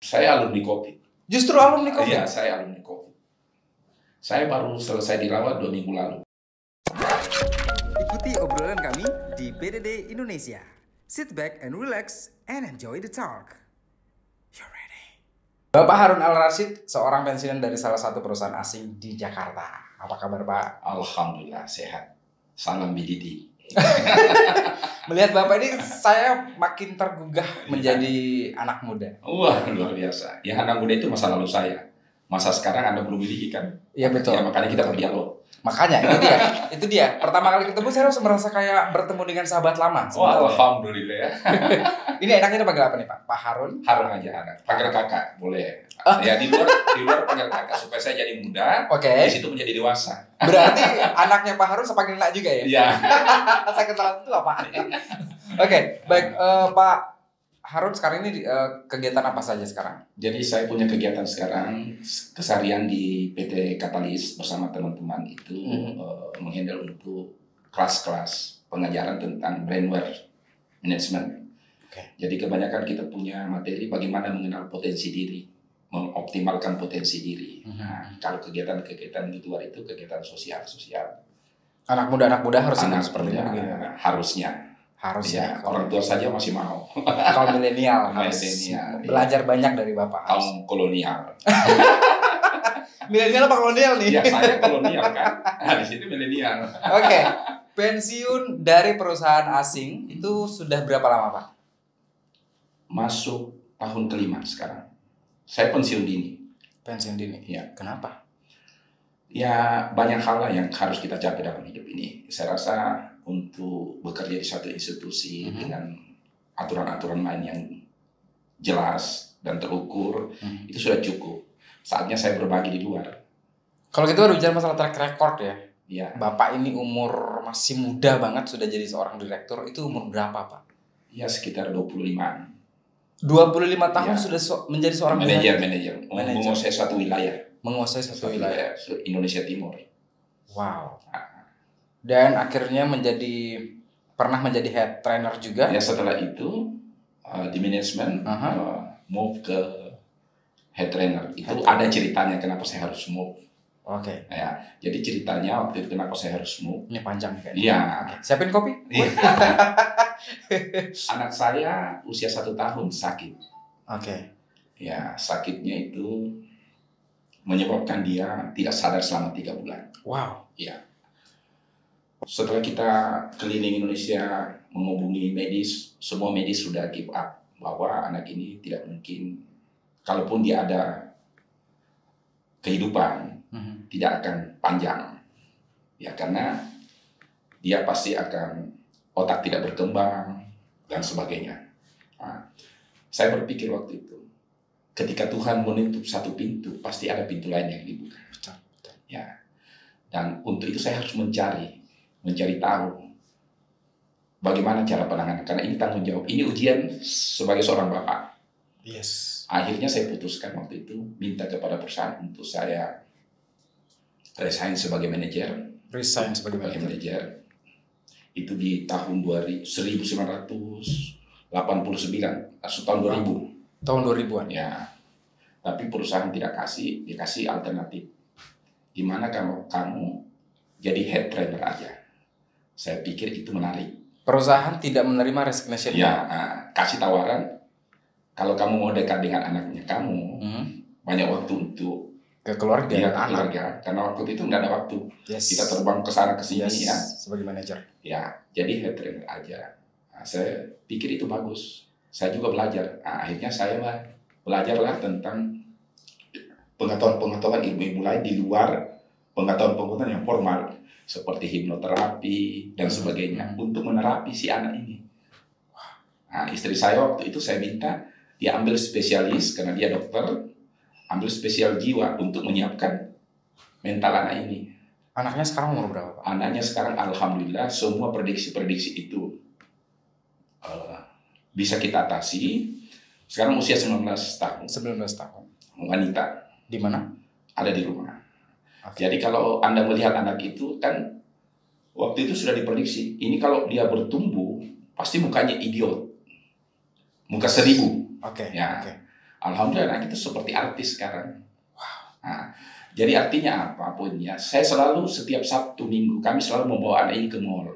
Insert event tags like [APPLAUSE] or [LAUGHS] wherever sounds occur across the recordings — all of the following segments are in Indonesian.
Saya alumni kopi. Justru alumni COVID. Iya, saya alumni kopi. Saya baru selesai dirawat dua minggu lalu. Ikuti obrolan kami di BDD Indonesia. Sit back and relax and enjoy the talk. You're ready. Bapak Harun Al Rashid, seorang pensiunan dari salah satu perusahaan asing di Jakarta. Apa kabar Pak? Alhamdulillah sehat. Salam BDD. [LAUGHS] Melihat Bapak ini, saya makin tergugah menjadi anak muda. Wah luar biasa. Yang anak muda itu masa lalu saya. Masa sekarang Anda belum miliki kan? Iya betul. Ya, makanya kita berdialog. Makanya itu dia, [LAUGHS] itu dia. Pertama kali ketemu saya harus merasa kayak bertemu dengan sahabat lama. Wah sebenarnya. Alhamdulillah ya. [LAUGHS] Ini enaknya dipanggil apa nih Pak? Pak Harun? Harun aja anak. Panggil kakak boleh. Ah. Ya di luar di luar panggil kakak supaya saya jadi muda. Oke. Di situ menjadi dewasa. Berarti anaknya Pak Harun sepanggil nak juga ya? Iya. [LAUGHS] saya kenal itu apa? Oke, baik eh, Pak Harun sekarang ini eh, kegiatan apa saja sekarang? Jadi saya punya kegiatan sekarang keseharian di PT Katalis bersama teman-teman itu Mhm. eh, menghandle untuk kelas-kelas pengajaran tentang brainware management. Oke. Jadi kebanyakan kita punya materi bagaimana mengenal potensi diri, mengoptimalkan potensi diri. Mhm. Nah, kalau kegiatan-kegiatan di luar itu kegiatan sosial-sosial. Anak muda anak muda harus Anak seperti ini. gitu. harusnya. Harus Ya, ya. Kalau, orang tua saja masih mau. kalau milenial [LAUGHS] harus Milenial, iya. belajar banyak dari bapak. Kaum kolonial. [LAUGHS] Milenial apa kolonial nih? Ya saya kolonial kan. Nah, di situ milenial. Oke, pensiun dari perusahaan asing itu sudah berapa lama pak? Masuk tahun kelima sekarang. Saya pensiun dini. Pensiun dini. Iya. Kenapa? Ya banyak hal lah yang harus kita capai dalam hidup ini. Saya rasa untuk bekerja di satu institusi Mhm. dengan aturan-aturan main yang jelas dan terukur Hmm. itu sudah cukup. Saatnya saya berbagi di luar. Kalau kita baru bicara masalah track record ya, Ya, bapak ini umur masih muda banget sudah jadi seorang direktur. Itu umur berapa pak? ya sekitar 25 25 tahun Iya. sudah so- menjadi seorang manajer manajer menguasai suatu wilayah menguasai satu wilayah. Indonesia Timur. Wow. Dan akhirnya menjadi pernah menjadi head trainer juga. Ya setelah itu uh, di manajemen Aha. uh, move ke head trainer. Itu Head ada ceritanya kenapa saya harus move. Oke. Ya, jadi ceritanya waktu itu kenapa saya harus move. Ini panjang kayaknya. Iya. Oke. Siapin kopi? Iya. [LAUGHS] Anak saya usia satu tahun sakit. Oke. Ya sakitnya itu menyebabkan dia tidak sadar selama tiga bulan. Wow. Setelah kita keliling Indonesia menghubungi medis, semua medis sudah give up bahwa anak ini tidak mungkin, kalaupun dia ada kehidupan, Mhm. tidak akan panjang. Ya karena dia pasti akan otak tidak berkembang dan sebagainya. Nah, saya berpikir waktu itu, ketika Tuhan menutup satu pintu, pasti ada pintu lain yang dibuka. Betul, betul. Ya, dan untuk itu saya harus mencari, mencari tahu bagaimana cara penanganan. Karena ini tanggung jawab, ini ujian sebagai seorang bapak. Yes. Akhirnya saya putuskan waktu itu minta kepada perusahaan untuk saya resign sebagai manajer Resign sebagai sebagai manajer. itu di tahun 2000 1989 atau tahun 2000 Tahun 2000-an. ya tapi perusahaan tidak kasih dikasih alternatif di mana kalau kamu jadi head trainer aja saya pikir itu menarik Perusahaan tidak menerima resignation. ya ah, kasih tawaran kalau kamu mau dekat dengan anaknya kamu Mhm. banyak waktu untuk Ke keluarga dan anak. keluarga karena waktu itu nggak ada waktu Yes. kita terbang ke sana ke sini Yes. ya Sebagai manajer. ya jadi head trainer aja Nah, saya pikir itu bagus saya juga belajar Nah, akhirnya saya mah belajarlah tentang pengetahuan-pengetahuan ilmu-ilmu lain di luar pengetahuan-pengetahuan yang formal seperti hipnoterapi dan sebagainya Hmm. untuk menerapi si anak ini nah, istri saya waktu itu saya minta dia ambil spesialis karena dia dokter ambil spesial jiwa untuk menyiapkan mental anak ini Anaknya sekarang umur berapa, Pak? anaknya sekarang alhamdulillah semua prediksi-prediksi itu eh, bisa kita atasi. Sekarang usia 19 tahun, 19 tahun. wanita Di mana? ada di rumah. Oke. Jadi kalau Anda melihat anak itu kan waktu itu sudah diprediksi, ini kalau dia bertumbuh pasti mukanya idiot. Muka seribu. Oke. Ya. Oke. Alhamdulillah anak itu seperti artis sekarang. Nah, jadi artinya apa pun ya, saya selalu setiap Sabtu Minggu kami selalu membawa anak ini ke mall.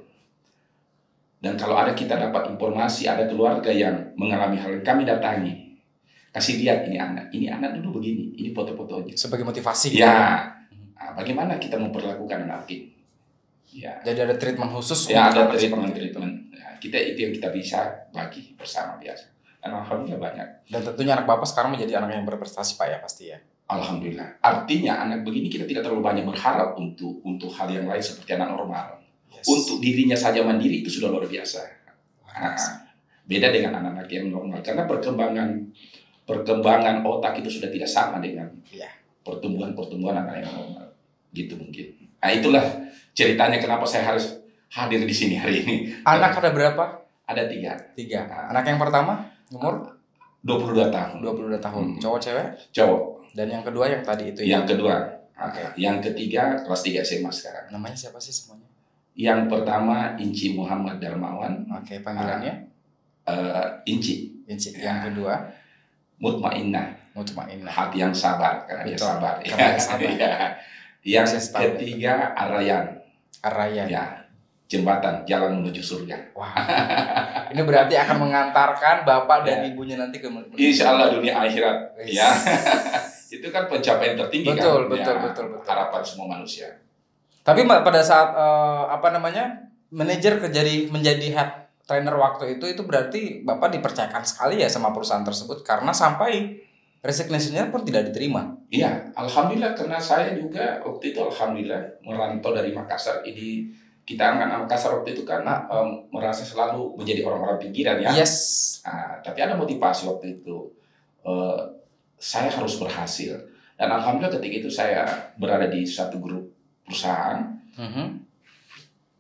Dan kalau ada kita dapat informasi ada keluarga yang mengalami hal yang kami datangi, kasih lihat ini anak, ini anak dulu begini, ini foto-fotonya. Sebagai motivasi gitu. Ya, nah, bagaimana kita memperlakukan anak ini? Ya, Jadi ada treatment khusus ya untuk ada treatment treatment. Ya, kita itu yang kita bisa bagi bersama biasa. Dan alhamdulillah banyak. Dan tentunya anak Bapak sekarang menjadi anak yang berprestasi Pak ya pasti ya. Alhamdulillah. Artinya anak begini kita tidak terlalu banyak berharap untuk untuk hal yang lain seperti anak normal. Yes. Untuk dirinya saja mandiri itu sudah luar biasa. Wah, Ah, beda dengan anak-anak yang normal karena perkembangan perkembangan otak itu sudah tidak sama dengan Iya. pertumbuhan-pertumbuhan anak yang normal. Gitu mungkin. Nah, itulah ceritanya kenapa saya harus hadir di sini hari ini. Anak ada berapa? Ada tiga, Tiga. Anak yang pertama umur 22 tahun. 22 tahun. Hmm. Cowok cewek? Cowok. Dan yang kedua yang tadi itu ya. Yang kedua, Oke. yang ketiga kelas 3 SMA sekarang. Namanya siapa sih semuanya? Yang pertama Inci Muhammad Darmawan, Oke, panggilannya eh, Inci Inci. Ya. Yang kedua Mutmainnah, Mutmainnah. hati yang sabar karena dia Betul, sabar. karena dia [LAUGHS] sabar. Ya. Yang tahu. ketiga Arayan, Araya. ya jembatan jalan menuju surga. Wah. Ini berarti akan mengantarkan bapak dan Ya. ibunya nanti ke Insya Allah dunia akhirat, Wis. ya [LAUGHS] itu kan pencapaian tertinggi Betul, kan, betul, Ya, betul, betul. harapan semua manusia. Tapi pada saat eh, apa namanya manajer ke jadi menjadi head trainer waktu itu itu berarti bapak dipercayakan sekali ya sama perusahaan tersebut karena sampai resignation-nya pun tidak diterima. Iya, alhamdulillah karena saya juga waktu itu alhamdulillah merantau dari Makassar ini kita anak Makassar waktu itu kan Ah. em, merasa selalu menjadi orang-orang pinggiran ya. Yes. Nah, tapi ada motivasi waktu itu Eh, saya harus berhasil dan alhamdulillah ketika itu saya berada di satu grup perusahaan Mhm.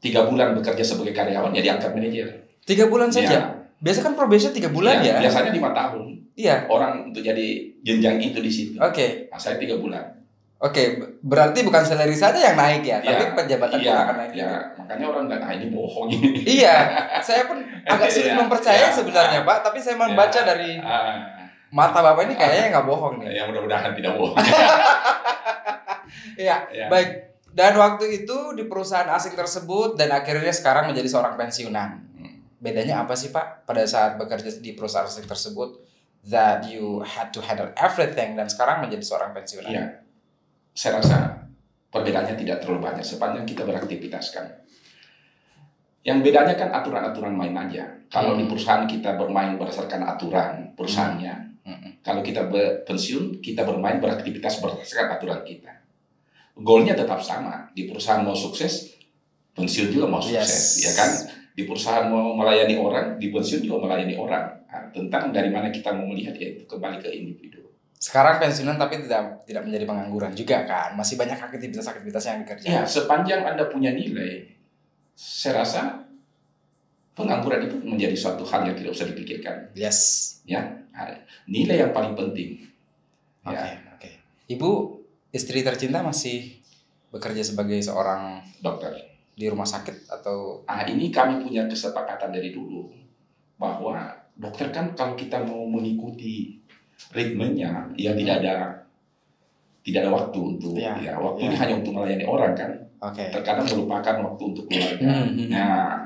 tiga bulan bekerja sebagai karyawan ya diangkat manajer. Tiga bulan saja. Ya, Biasa kan probation tiga bulan ya. Biasanya lima tahun Iya. orang untuk jadi jenjang itu di situ. Oke. Nah, saya tiga bulan. Oke, ber- berarti bukan salary saja yang naik ya, tapi Iya, penjabatan Iya, akan naik. ya, makanya orang bilang ah ini bohong ini. [LAUGHS] Iya, saya pun agak sulit Iya, mempercaya iya. sebenarnya Pak, tapi saya membaca Iya. dari Ah, mata Bapak ini kayaknya nggak bohong nih. ya mudah-mudahan tidak bohong. Iya, [LAUGHS] Ya. baik. Dan waktu itu di perusahaan asing tersebut dan akhirnya sekarang menjadi seorang pensiunan. Hmm. Bedanya apa sih Pak pada saat bekerja di perusahaan asing tersebut that you had to handle everything dan sekarang menjadi seorang pensiunan? Iya. Saya rasa perbedaannya tidak terlalu banyak sepanjang kita beraktivitas kan. Yang bedanya kan aturan-aturan main aja. Kalau Hmm. di perusahaan kita bermain berdasarkan aturan perusahaannya, Mm-mm. kalau kita pensiun kita bermain beraktivitas berdasarkan aturan kita. Goalnya tetap sama. Di perusahaan mau sukses, pensiun juga mau sukses, Yes. ya kan? Di perusahaan mau melayani orang, di pensiun juga melayani orang. Nah, tentang dari mana kita mau melihat ya itu kembali ke individu. Sekarang pensiunan tapi tidak tidak menjadi pengangguran juga kan. Masih banyak aktivitas-aktivitas yang dikerjakan. Ya, sepanjang Anda punya nilai, saya rasa pengangguran itu menjadi suatu hal yang tidak usah dipikirkan. Yes. Nilai yang paling penting. Oke, Ya, oke. Ibu istri tercinta masih bekerja sebagai seorang dokter. Di rumah sakit atau Nah, ini kami punya kesepakatan dari dulu bahwa dokter kan kalau kita mau mengikuti ritmenya, ya tidak ada tidak ada waktu untuk Iya, ya waktunya iya. hanya untuk melayani orang kan. oke. Terkadang melupakan waktu untuk keluarga. Hmm, hmm. Nah,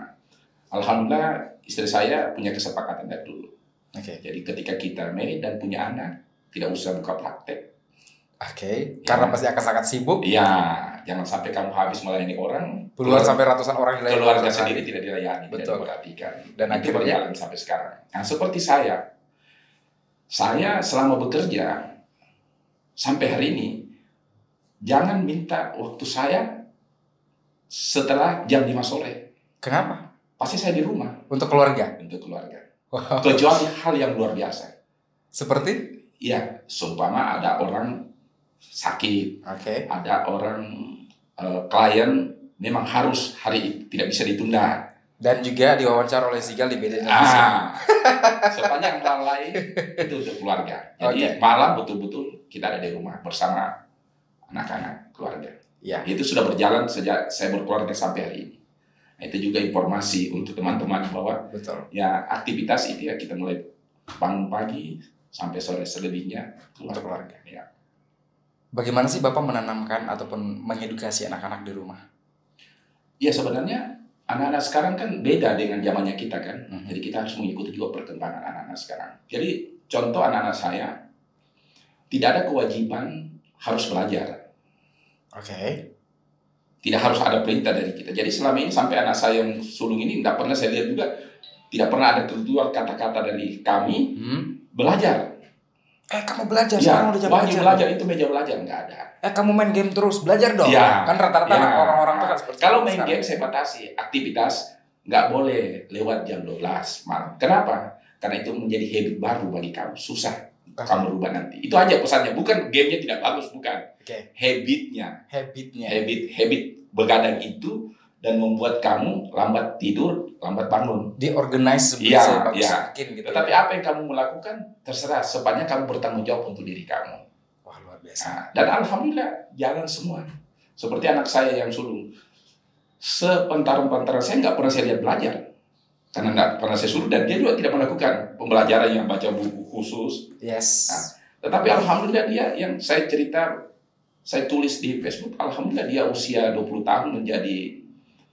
alhamdulillah istri saya punya kesepakatan dari dulu. Oke. Jadi ketika kita married dan punya anak, tidak usah buka praktek. Oke, Ya. karena pasti akan sangat sibuk. Iya, jangan sampai kamu habis melayani orang, Puluhan keluar- sampai ratusan orang dilayani keluarga sendiri tidak dilayani, tidak Betul. diperhatikan. Dan itu akhirnya? berjalan sampai sekarang. Nah, seperti saya, saya selama bekerja sampai hari ini, jangan minta waktu saya setelah jam 5 sore. Kenapa? Pasti saya di rumah Untuk keluarga. untuk keluarga. Wow. Kecuali hal yang luar biasa. Seperti? Ya, seumpama ada orang sakit, Oke. ada orang eh, klien memang harus hari tidak bisa ditunda. Dan juga diwawancara oleh Sigal di BD. Ah, sepanjang [LAUGHS] hal lain itu untuk keluarga. Jadi Oke. malam betul-betul kita ada di rumah bersama anak-anak keluarga. Iya. Itu sudah berjalan sejak saya berkeluarga sampai hari ini. Nah, itu juga informasi untuk teman-teman bahwa Betul. ya aktivitas itu ya kita mulai bangun pagi sampai sore selebihnya keluar Untuk keluarga. Ya. Bagaimana sih Bapak menanamkan ataupun mengedukasi anak-anak di rumah? Ya sebenarnya anak-anak sekarang kan beda dengan zamannya kita kan. Mhm. Jadi kita harus mengikuti juga perkembangan anak-anak sekarang. Jadi contoh anak-anak saya tidak ada kewajiban harus belajar. Oke. Tidak harus ada perintah dari kita. Jadi selama ini sampai anak saya yang sulung ini tidak pernah saya lihat juga tidak pernah ada keluar kata-kata dari kami Hmm. belajar. Eh kamu belajar Ya, sekarang udah jam belajar. belajar itu meja belajar nggak ada. Eh kamu main game terus belajar dong. Ya. Kan rata-rata Ya. orang-orang tuh kan seperti Kalau main sekarang. game saya batasi aktivitas nggak boleh lewat jam 12 malam. Kenapa? Karena itu menjadi habit baru bagi kamu. Susah Oke. kamu rubah nanti. Itu aja pesannya. Bukan gamenya tidak bagus, bukan. Oke. Habitnya, habitnya. habit habit begadang itu dan membuat kamu lambat tidur, lambat bangun. Diorganize Iya, sebagus iya. mungkin gitu. Tetapi apa yang kamu melakukan terserah. Sepanjang kamu bertanggung jawab untuk diri kamu. Wah luar biasa. Nah, dan alhamdulillah jalan semua. Seperti anak saya yang sulung. Sepentarung-pantaran saya nggak pernah saya lihat belajar. Karena nggak pernah saya suruh dan dia juga tidak melakukan pembelajaran yang baca buku khusus. Yes. Nah. Tetapi alhamdulillah dia yang saya cerita, saya tulis di Facebook, alhamdulillah dia usia 20 tahun menjadi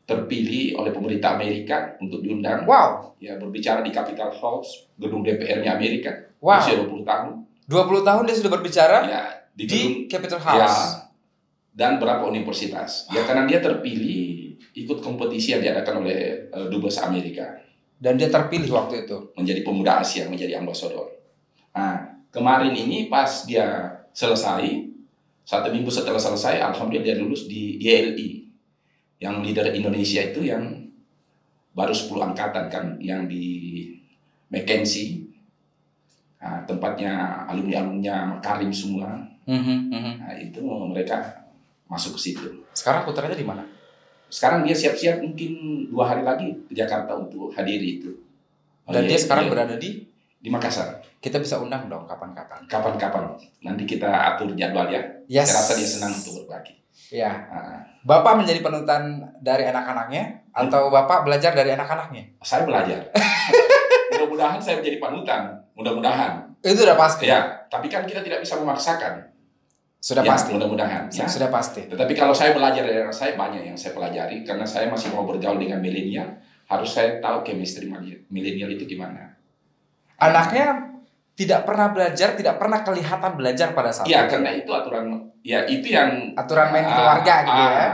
terpilih oleh pemerintah Amerika untuk diundang Wow. ya berbicara di Capitol Halls, gedung DPR-nya Amerika, Wow. usia 20 tahun. 20 tahun dia sudah berbicara Ya, di gedung di Capitol Ya, House. dan berapa universitas. Ya karena dia terpilih ikut kompetisi yang diadakan oleh eh, Dubes Amerika Dan dia terpilih waktu itu. menjadi pemuda Asia, menjadi ambasador. Nah, kemarin ini pas dia selesai, satu minggu setelah selesai, alhamdulillah dia lulus di YLI. Yang leader Indonesia itu yang baru 10 angkatan kan, yang di McKinsey. Nah, tempatnya alumni-alumninya Makarim semua. Mhm, mhm. Nah, itu mereka masuk ke situ. Sekarang putranya di mana? Sekarang dia siap-siap mungkin dua hari lagi ke Jakarta untuk hadiri itu. Dan dia Iya, sekarang iya. berada di di Makassar. kita bisa undang dong kapan-kapan. Kapan-kapan nanti kita atur jadwal ya. Yes. Saya rasa dia senang untuk berbagi. Ya. Bapak menjadi panutan dari anak-anaknya atau Bapak belajar dari anak-anaknya? saya belajar. [LAUGHS] Mudah-mudahan saya menjadi panutan. Mudah-mudahan. Itu udah pasti. Ya, tapi kan kita tidak bisa memaksakan. Sudah Ya, pasti. Mudah-mudahan. Ya. Sudah pasti. Tetapi kalau saya belajar dari anak saya banyak yang saya pelajari karena saya masih mau bergaul dengan milenial, harus saya tahu chemistry milenial itu gimana. Anaknya tidak pernah belajar, tidak pernah kelihatan belajar pada saat Iya, itu. karena itu aturan ya itu yang Aturan main Ah, keluarga gitu ya. ah,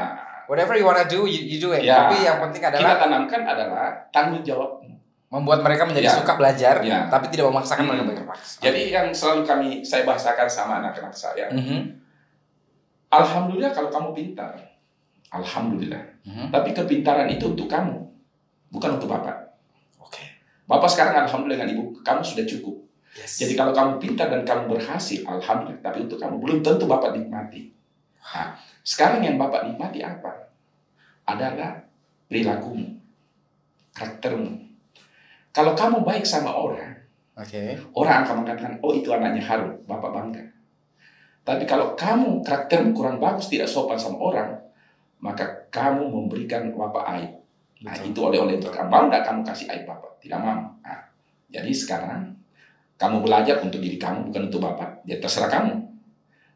Whatever you wanna do, you, you do it. Ya. Tapi yang penting Kita adalah tanamkan adalah tanggung jawab. membuat mereka menjadi Ya. suka belajar, Ya. tapi tidak memaksakan Hmm. mereka belajar. Jadi yang selalu kami saya bahasakan sama anak-anak saya, Mhm, alhamdulillah kalau kamu pintar, alhamdulillah. mhm. Tapi kepintaran itu untuk kamu, bukan untuk bapak. Oke. Bapak sekarang alhamdulillah dengan ibu kamu sudah cukup. Yes. Jadi kalau kamu pintar dan kamu berhasil, alhamdulillah. Tapi untuk kamu belum tentu bapak nikmati. Nah, sekarang yang bapak nikmati apa? Adalah perilakumu, karaktermu. Kalau kamu baik sama orang, Oke. orang akan mengatakan, oh itu anaknya Harun, bapak bangga. Tapi kalau kamu karaktermu kurang bagus, tidak sopan sama orang, maka kamu memberikan bapak aib. Nah, Betul. itu oleh-oleh untuk kamu. Mau nggak kamu kasih aib bapak? Tidak mau. Nah, jadi sekarang kamu belajar untuk diri kamu, bukan untuk bapak. Ya terserah kamu.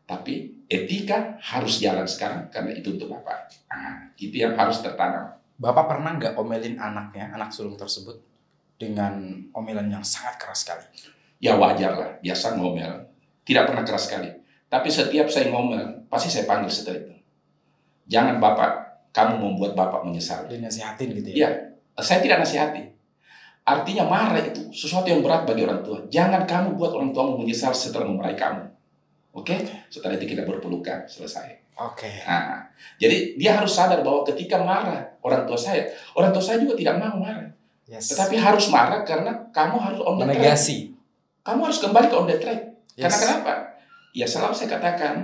Tapi etika harus jalan sekarang karena itu untuk bapak. Nah, itu yang harus tertanam. Bapak pernah nggak omelin anaknya, anak sulung tersebut dengan omelan yang sangat keras sekali? Ya wajar lah, biasa ngomel. Tidak pernah keras sekali. Tapi setiap saya ngomel, pasti saya panggil setelah itu. Jangan bapak, kamu membuat bapak menyesal. Dinasihatin gitu ya? Iya, saya tidak nasihati. Artinya marah itu sesuatu yang berat bagi orang tua. Jangan kamu buat orang tuamu menyesal setelah memarahi kamu. Oke? Setelah itu kita berpelukan, selesai. Oke. Nah, jadi dia harus sadar bahwa ketika marah orang tua saya, orang tua saya juga tidak mau marah. Yes. Tetapi harus marah karena kamu harus on the track. menegasi. Kamu harus kembali ke on the track. Yes. Karena kenapa? Ya selalu saya katakan,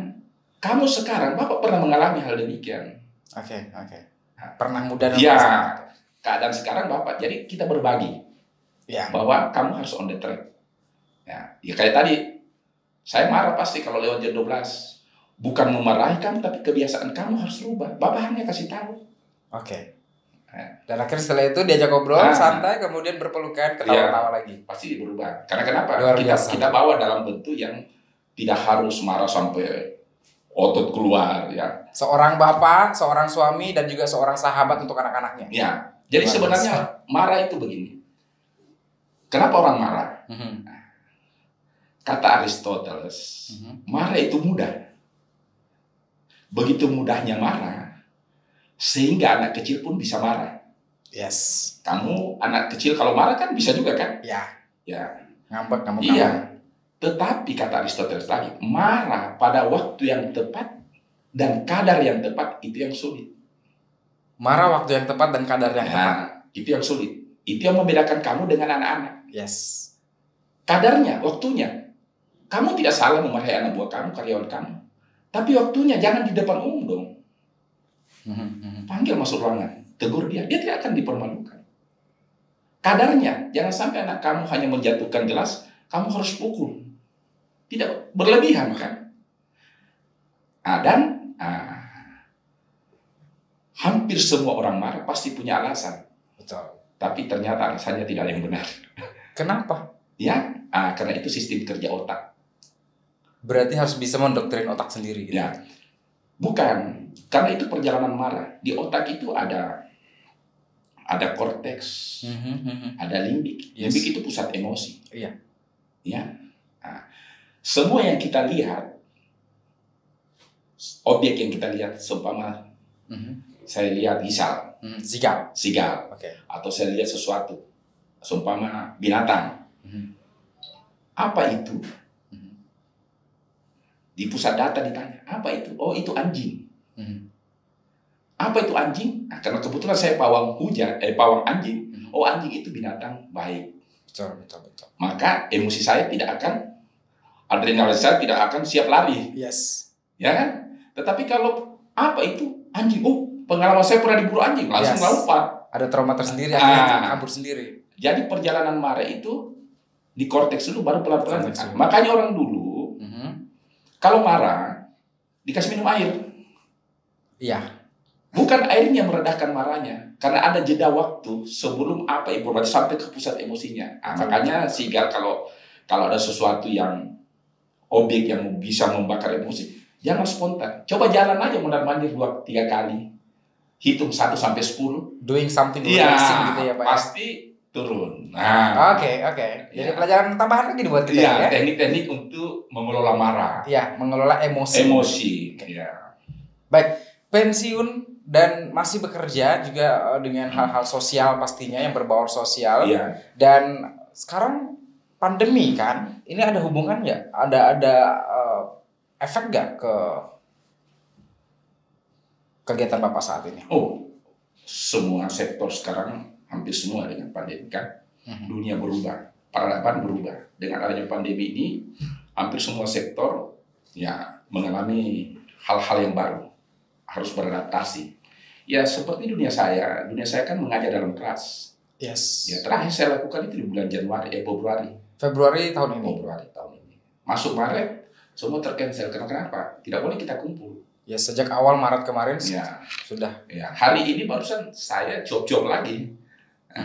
kamu sekarang, Bapak pernah mengalami hal demikian. Oke, oke. Pernah muda dan pasangan. Keadaan sekarang Bapak, jadi kita berbagi. Ya. bahwa kamu harus on the track. Ya, ya kayak tadi, saya marah pasti kalau lewat jam 12. Bukan memarahi kamu, tapi kebiasaan kamu harus rubah. Bapak hanya kasih tahu. Oke. Dan akhirnya setelah itu diajak ngobrol Nah. santai kemudian berpelukan ketawa-tawa lagi. pasti berubah. Karena kenapa? Luar kita biasa. kita bawa dalam bentuk yang tidak harus marah sampai otot keluar ya. Seorang bapak, seorang suami dan juga seorang sahabat untuk anak-anaknya. Ya. Jadi Luar sebenarnya marah itu begini. Kenapa orang marah? Mhm. Kata Aristoteles, Mhm. marah itu mudah. Begitu mudahnya marah, sehingga anak kecil pun bisa marah. Yes. Kamu anak kecil kalau marah kan bisa juga kan? Ya. Ya. Ngambek kamu Iya. Tetapi kata Aristoteles lagi, marah pada waktu yang tepat dan kadar yang tepat itu yang sulit. Marah waktu yang tepat dan kadar yang tepat. Nah, itu yang sulit. Itu yang membedakan kamu dengan anak-anak. Yes. Kadarnya, waktunya. Kamu tidak salah memarahi anak buah kamu, karyawan kamu. Tapi waktunya jangan di depan umum dong. Mhm, mhm. Panggil masuk ruangan, tegur dia, dia tidak akan dipermalukan. Kadarnya, jangan sampai anak kamu hanya menjatuhkan gelas, kamu harus pukul. Tidak berlebihan kan? Ah, dan ah, hampir semua orang marah pasti punya alasan. Betul. Tapi ternyata alasannya tidak ada yang benar. Kenapa? Ya, ah, karena itu sistem kerja otak. Berarti harus bisa mendoktrin otak sendiri gitu. Ya, bukan. Karena itu perjalanan marah. Di otak itu ada ada korteks, Mhm, mhm. ada limbik. Yes. Limbik itu pusat emosi. Iya. Ya. Nah, semua yang kita lihat, objek yang kita lihat, seumpama Mhm. saya lihat gisal, Mhm. Sikap. sigal, Oke. atau saya lihat sesuatu, seumpama binatang. Mhm. Apa itu? Mhm. Di pusat data ditanya, apa itu? Oh, itu anjing. Mhm. Apa itu anjing? Nah, karena kebetulan saya pawang hujan, eh pawang anjing. Mhm. Oh, anjing itu binatang baik. Betul, betul, betul. Maka emosi saya tidak akan, adrenalin saya tidak akan siap lari. Yes. ya kan? Tetapi kalau apa itu anjing? Oh, pengalaman saya pernah diburu anjing, langsung Yes. lompat. Ada trauma tersendiri Ah. akhirnya kabur sendiri. Jadi perjalanan marah itu di korteks dulu baru pelan-pelan. Makanya orang dulu Mhm. kalau marah dikasih minum air. Iya. Bukan airnya meredahkan marahnya, karena ada jeda waktu sebelum apa informasi sampai ke pusat emosinya. Nah, makanya sigal kalau kalau ada sesuatu yang objek yang bisa membakar emosi, jangan spontan. Coba jalan aja mondar mandir dua tiga kali, hitung 1 sampai 10 Doing something Iya, relaxing gitu ya Pak. ya? pasti turun. Nah, Oke, oke. Jadi Iya. pelajaran tambahan lagi dibuat kita iya, ya. teknik-teknik untuk mengelola marah, Iya, mengelola emosi. emosi. Ya. Pensiun dan masih bekerja juga eh, dengan hal-hal sosial pastinya yang berbaur sosial. Iya. Dan sekarang pandemi kan, ini ada hubungan nggak? Ada ada eh, efek nggak ke kegiatan bapak saat ini? Oh, semua sektor sekarang hampir semua dengan pandemi kan, Mhm. dunia berubah, peradaban berubah. Dengan adanya pandemi ini, hampir semua sektor ya mengalami hal-hal yang baru, harus beradaptasi. Ya seperti dunia saya, dunia saya kan mengajar dalam kelas. Yes. Ya terakhir saya lakukan itu di bulan Januari, eh Februari. Februari tahun ini. Februari tahun ini. Masuk Maret, semua tercancel. Karena kenapa? Tidak boleh kita kumpul. Ya sejak awal Maret kemarin Ya, sudah. ya. Hari ini barusan saya job-job lagi. [LAUGHS]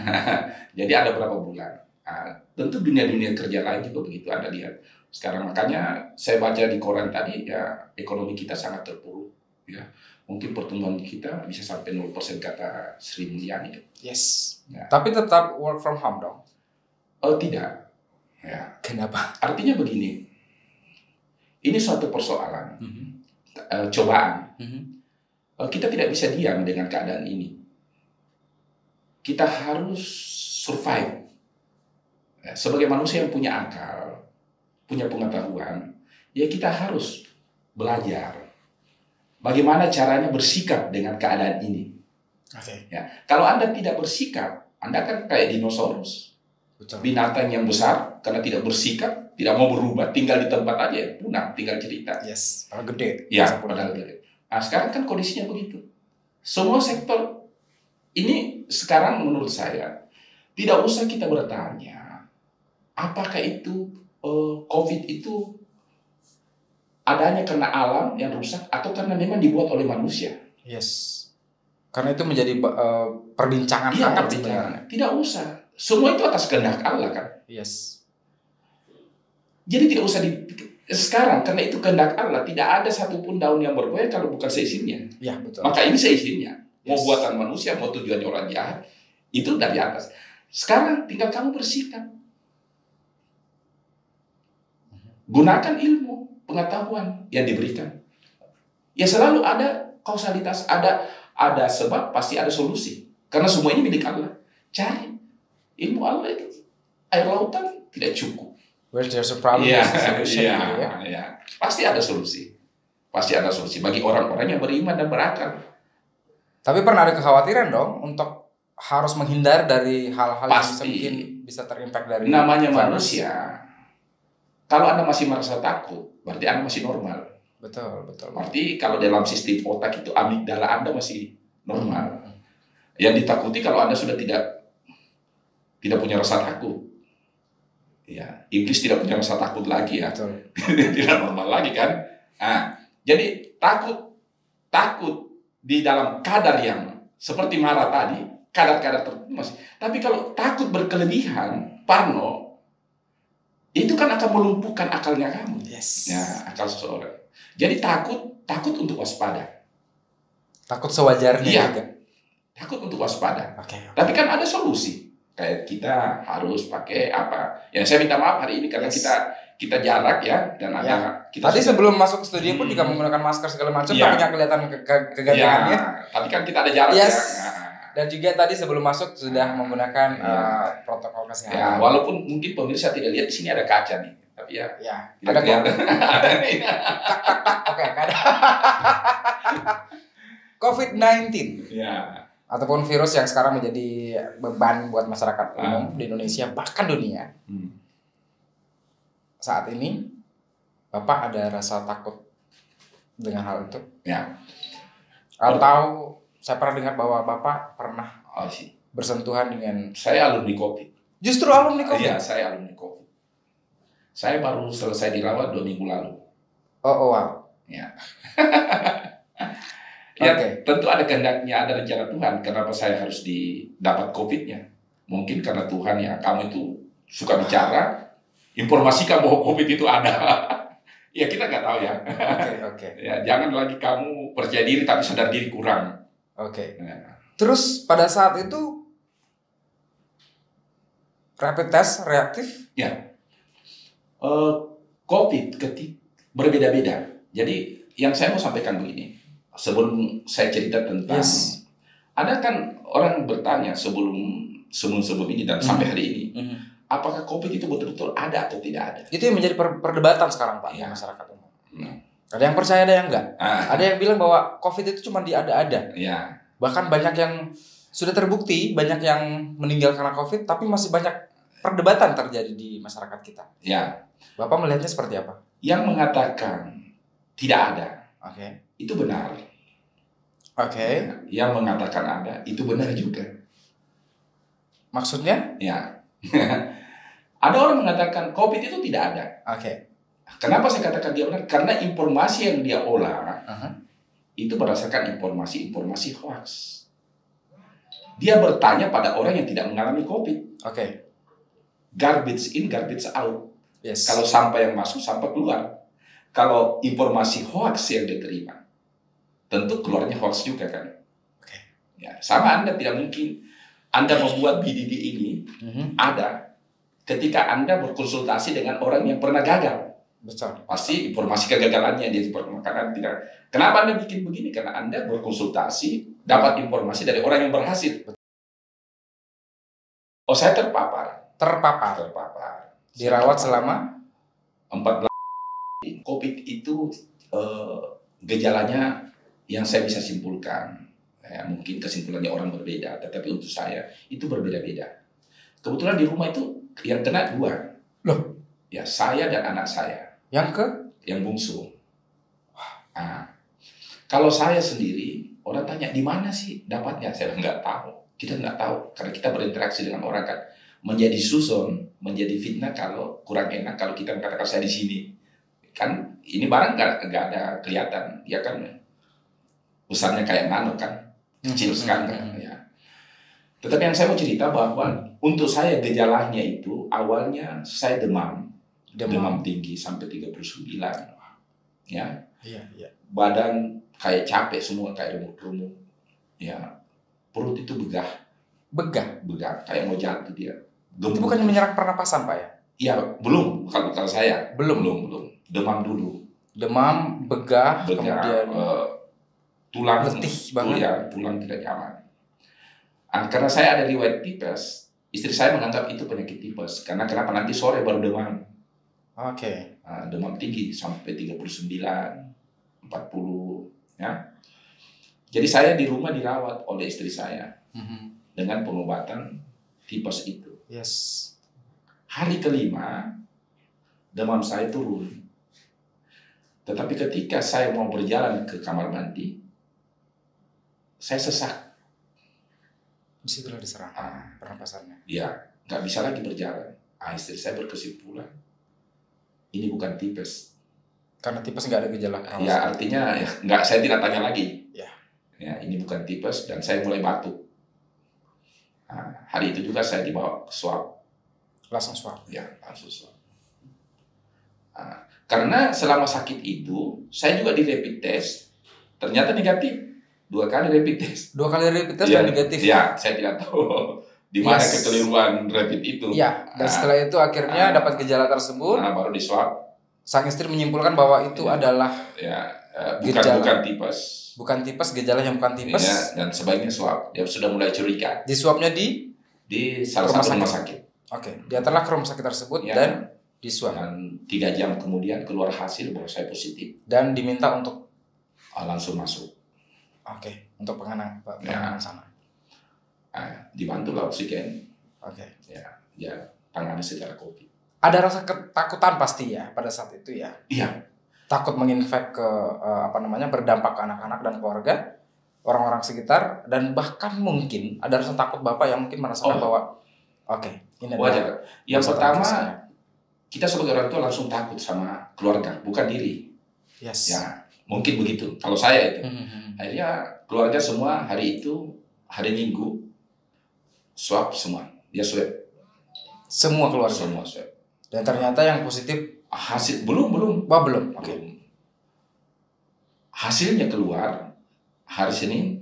Jadi ada berapa bulan. Nah, tentu dunia-dunia kerja lain juga begitu Anda lihat. Sekarang makanya saya baca di koran tadi ya ekonomi kita sangat terpuruk. Ya, mungkin pertumbuhan kita bisa sampai 0% kata Sri Mulyani. Yes. Ya. Tapi tetap work from home dong. Oh tidak. Ya, Kenapa? artinya begini. Ini suatu persoalan, Mhm. Eh, cobaan. Mhm. Eh, kita tidak bisa diam dengan keadaan ini. Kita harus survive. Ya, sebagai manusia yang punya akal, punya pengetahuan, ya kita harus belajar bagaimana caranya bersikap dengan keadaan ini. Oke. Kalau Anda tidak bersikap, Anda kan kayak dinosaurus. Binatang yang besar karena tidak bersikap, tidak mau berubah, tinggal di tempat aja, punah, tinggal cerita. Yes. Kalau gede. Ya, padahal gede. Nah, sekarang kan kondisinya begitu. Semua sektor ini sekarang menurut saya tidak usah kita bertanya apakah itu eh, COVID itu adanya karena alam yang rusak atau karena memang dibuat oleh manusia. Yes. Karena itu menjadi eh, perbincangan Iya, hangat perbincangan. Tidak usah. Semua itu atas kehendak Allah kan. Yes. Jadi tidak usah di sekarang karena itu kehendak Allah tidak ada satupun daun yang bergoyang kalau bukan seizinnya. Ya, betul. Maka ini seizinnya. Mau Yes. buatan manusia, mau tujuannya orang jahat, itu dari atas. Sekarang tinggal kamu bersikap. Gunakan ilmu, pengetahuan yang diberikan. Ya selalu ada kausalitas, ada ada sebab, pasti ada solusi. Karena semua ini milik Allah. Cari ilmu Allah itu air lautan tidak cukup. Where there's a problem, Iya, there's a solution iya, gitu ya. iya. Pasti ada solusi. Pasti ada solusi bagi orang-orang yang beriman dan berakal. Tapi pernah ada kekhawatiran dong untuk harus menghindar dari hal-hal yang bisa mungkin bisa terimpact dari Namanya virus. manusia. Kalau Anda masih merasa takut, berarti Anda masih normal. Betul, betul. Berarti kalau dalam sistem otak itu amigdala Anda masih normal. Hmm. Yang ditakuti kalau Anda sudah tidak tidak punya rasa takut. Ya, iblis tidak punya rasa takut lagi ya. [LAUGHS] Tidak normal lagi kan. Nah, jadi takut takut di dalam kadar yang seperti marah tadi, kadar-kadar tertentu masih. Tapi kalau takut berkelebihan, parno, itu kan akan melumpuhkan akalnya kamu. Yes. Ya, akal seseorang. Jadi takut, takut untuk waspada. Takut sewajarnya Iya. juga. Takut untuk waspada. Oke. Tapi kan ada solusi. Kayak kita harus pakai apa? Yang saya minta maaf hari ini karena Yes. kita kita jarak ya dan ada kita Tadi sudah- sebelum masuk ke studio pun Hmm. juga menggunakan masker segala macam, Iya. tapi nggak kelihatan ke ke- Ya, kegantengannya. tapi kan kita ada jarak Yes. ya. Nah, Dan juga tadi sebelum masuk sudah menggunakan Iya. eh, protokol Ya, kesehatan. walaupun mungkin pemirsa tidak lihat di sini ada kaca nih, tapi ya Ya, ada kelihatan. [LAUGHS] ada nih. Oke, ada. [LAUGHS] COVID-19 Ya, ataupun virus yang sekarang menjadi beban buat masyarakat Ah. umum di Indonesia bahkan dunia. Hmm. Saat ini Bapak ada rasa takut dengan hal itu? ya. Atau saya pernah dengar bahwa Bapak pernah Oh, sih. bersentuhan dengan Saya alumni COVID. justru alumni COVID. Iya, saya alumni COVID. Saya baru selesai dirawat dua minggu lalu. Oh, oh wow. Ya, [LAUGHS] Oke. tentu ada kehendaknya, ada rencana Tuhan. Kenapa saya harus didapat COVID-nya? Mungkin karena Tuhan ya, kamu itu suka bicara, informasikan bahwa COVID itu ada. [LAUGHS] ya kita nggak tahu ya. Oke, [LAUGHS] oke. Ya, jangan lagi kamu percaya diri tapi sadar diri kurang. Oke. Ya. Terus pada saat itu rapid test reaktif? Eh, COVID ketik berbeda-beda. Jadi yang saya mau sampaikan begini, sebelum saya cerita tentang, Yes. ada kan orang bertanya sebelum sebelum sebelum ini dan sampai hari ini, apakah COVID itu betul-betul ada atau tidak ada? Itu yang menjadi per- perdebatan sekarang Pak Iya. masyarakat umum. Hmm. Ada yang percaya, ada yang enggak. Ah, Ada yang bilang bahwa COVID itu cuma diada-ada. ya, Bahkan banyak yang sudah terbukti, banyak yang meninggal karena COVID, tapi masih banyak perdebatan terjadi di masyarakat kita. ya. Bapak melihatnya seperti apa? Yang mengatakan tidak ada Oke. Itu benar. Oke. Yang mengatakan ada itu benar juga. Maksudnya? Ya. [LAUGHS] ada orang mengatakan COVID itu tidak ada. Oke. Kenapa saya katakan dia benar? Karena informasi yang dia olah Aha. itu berdasarkan informasi-informasi hoax. Dia bertanya pada orang yang tidak mengalami COVID. Oke. Garbage in, garbage out. Yes. Kalau sampah yang masuk, sampah keluar. Kalau informasi hoax yang diterima, tentu keluarnya hoax juga kan. Oke. Ya, sama Anda tidak mungkin Anda membuat BDD ini Mhm. ada ketika Anda berkonsultasi dengan orang yang pernah gagal. Betul. pasti informasi kegagalannya yang dia permakan tidak. Kenapa anda bikin begini? Karena anda berkonsultasi dapat informasi dari orang yang berhasil. Oh saya terpapar, Terpapar. terpapar. Dirawat terpapar. selama 14 COVID itu eh, gejalanya yang saya bisa simpulkan. Ya, mungkin kesimpulannya orang berbeda, tetapi untuk saya itu berbeda-beda. Kebetulan di rumah itu yang kena dua. Loh? Ya saya dan anak saya. yang ke yang bungsu. Nah, kalau saya sendiri, orang tanya di mana sih dapatnya? Saya nggak tahu. Kita nggak tahu karena kita berinteraksi dengan orang kan menjadi susun, menjadi fitnah kalau kurang enak kalau kita mengatakan saya di sini. Kan ini barang nggak ada kelihatan, ya kan besarnya kayak nano kan. kecil Hmm, sekali hmm, kan hmm. ya. Tetapi yang saya mau cerita bahwa untuk saya gejalanya itu awalnya saya demam, demam, tinggi sampai 39. Ya, Iya, iya. badan kayak capek semua kayak remuk-remuk. Ya, perut itu begah, Begah. begah kayak mau jatuh dia. Itu Gemuk. bukan menyerang pernapasan, Pak ya? Iya, belum kalau kalau saya Belum. belum belum demam dulu. Demam, begah, Begah, kemudian eh, tulang letih banget. ya, tulang tidak nyaman. Ah, karena saya ada riwayat tipes, istri saya menganggap itu penyakit tipes. Karena kenapa nanti sore baru demam. Oke. Ah, demam tinggi sampai 39, 40 ya. Jadi saya di rumah dirawat oleh istri saya Mhm. dengan pengobatan tipes itu. Yes. Hari kelima demam saya turun. Tetapi ketika saya mau berjalan ke kamar mandi, saya sesak. Di situlah diserang Ah, pernapasannya. ya, nggak bisa lagi berjalan. Ah, istri saya berkesimpulan, ini bukan tipes. Karena tipes nggak ada gejala pernapasan. Ya artinya ya, nggak saya tidak tanya lagi. Ya. Ya ini bukan tipes dan saya mulai batuk. Nah, hari itu juga saya dibawa ke swab. Langsung swab. Ya langsung swab. Nah, karena selama sakit itu saya juga di rapid test ternyata negatif dua kali rapid test. Dua kali rapid test Ya, dan negatif. Ya saya tidak tahu di mana Yes. kekeliruan rapid itu. Iya, dan Ah. setelah itu akhirnya Ah. dapat gejala tersebut, Nah, baru di swab sang istri menyimpulkan bahwa itu Iya. adalah ya bukan Gejala. bukan tipes. bukan tipes, gejala yang bukan tipes. Ya, dan sebaiknya swab. Dia sudah mulai curiga. Di swabnya di di salah Rumah satu rumah sakit. Oke, diantarlah ke rumah sakit tersebut Ya. dan di swab Dan tiga jam kemudian keluar hasil bahwa saya positif, dan diminta untuk Ah, langsung masuk. Oke, untuk pengenang Ya. pengenangan sana. Ah, dibantulah oksigen, Oke. ya tangani secara COVID. Ada rasa ketakutan pasti ya pada saat itu ya. Iya. Takut menginfek ke eh, apa namanya berdampak ke anak-anak dan keluarga, orang-orang sekitar dan bahkan mungkin ada rasa takut Bapak yang mungkin merasakan Oh. bahwa oke, ini Wajar. adalah Yang pertama, saya. kita sebagai orang tua langsung takut sama keluarga, bukan diri. Yes. Ya, mungkin begitu. Kalau saya itu, Mhm. akhirnya keluarga semua hari itu hari Minggu swab semua, dia swab Semua keluarga. semua swab. Dan ternyata yang positif Hasil belum belum wah belum. Oke. Belum. Hasilnya keluar hari Senin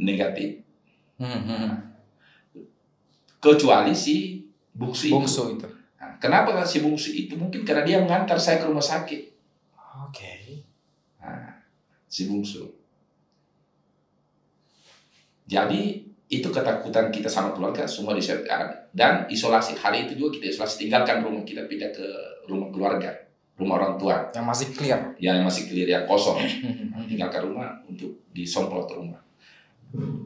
negatif. Mhm. Kecuali si bungsu itu. Bungsu itu. Nah, kenapa si bungsu itu? Mungkin karena dia mengantar saya ke rumah sakit. Oke. Nah, si bungsu. Jadi itu ketakutan kita sama keluarga semua disiapkan dan isolasi hari itu juga kita isolasi tinggalkan rumah kita pindah ke rumah keluarga rumah orang tua Yang masih clear. yang masih clear yang kosong [LAUGHS] tinggalkan rumah untuk disemprot rumah.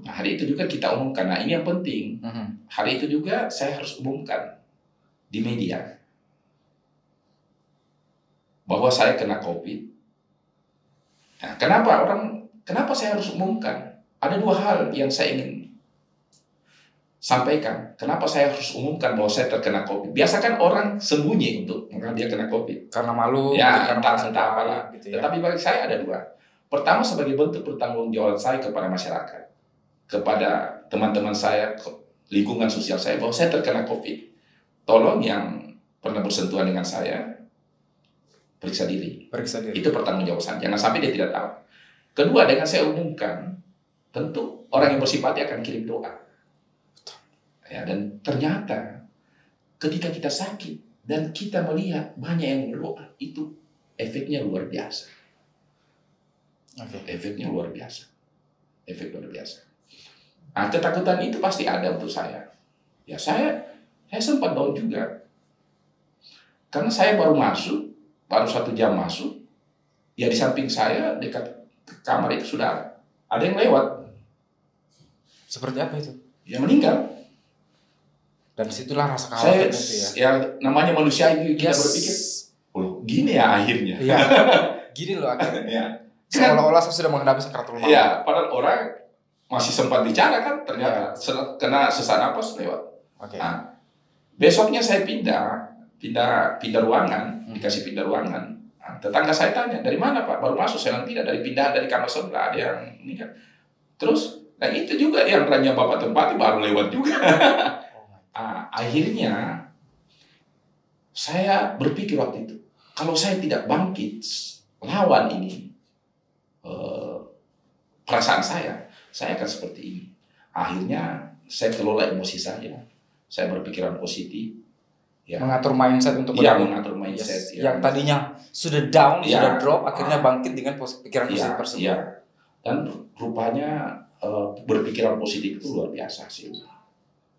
Nah, hari itu juga kita umumkan. Nah, ini yang penting. Mhm. Hari itu juga saya harus umumkan di media bahwa saya kena COVID. Nah, kenapa orang? Kenapa saya harus umumkan? Ada dua hal yang saya ingin sampaikan. Kenapa saya harus umumkan bahwa saya terkena COVID? Biasakan orang sembunyi untuk mengatakan dia kena COVID. Karena malu, Ya, karena entah- bahaya, apalah. gitu ya. Tetapi bagi saya ada dua. Pertama sebagai bentuk pertanggungjawaban saya kepada masyarakat, kepada teman-teman saya, lingkungan sosial saya bahwa saya terkena COVID. Tolong yang pernah bersentuhan dengan saya periksa diri. Periksa diri. Itu pertanggungjawaban. Jangan sampai dia tidak tahu. Kedua, dengan saya umumkan, tentu orang yang bersimpati akan kirim doa. Ya, dan ternyata ketika kita sakit dan kita melihat banyak yang berdoa, itu efeknya luar biasa. Oke. Efeknya luar biasa. Efek luar biasa. Nah, ketakutan itu pasti ada untuk saya. Ya, saya saya sempat down juga. Karena saya baru masuk, baru satu jam masuk, ya di samping saya dekat kamar itu sudah ada yang lewat, Seperti apa itu? yang meninggal. Dan di situlah rasa Saya, khawatir itu ya. ya namanya manusia itu kita Yes. berpikir, oh gini ya akhirnya. Iya. [LAUGHS] Gini loh akhirnya. ya. Seolah-olah saya sudah menghadapi sakaratul maut. Iya, padahal orang masih sempat bicara kan, ternyata se- kena sesak napas lewat. Oke. Nah, besoknya saya pindah, pindah, pindah ruangan, Hmm. dikasih pindah ruangan. Nah, tetangga saya tanya, dari mana Pak? Baru masuk, saya bilang tidak, dari pindah dari kamar sebelah, ada yang ini kan. Terus, Dan itu juga yang rannya Bapak tempati baru lewat juga. Oh my [LAUGHS] Ah, akhirnya saya berpikir waktu itu, kalau saya tidak bangkit lawan ini eh, perasaan saya, saya akan seperti ini. Akhirnya saya kelola emosi saya, saya berpikiran positif, ya, mengatur mindset untuk ya mengatur mindset, Yes. ya. Yang tadinya sudah down, Ya. sudah drop, akhirnya bangkit dengan pikiran Iya, positif tersebut. iya. Dan rupanya eh, berpikiran positif itu luar biasa sih.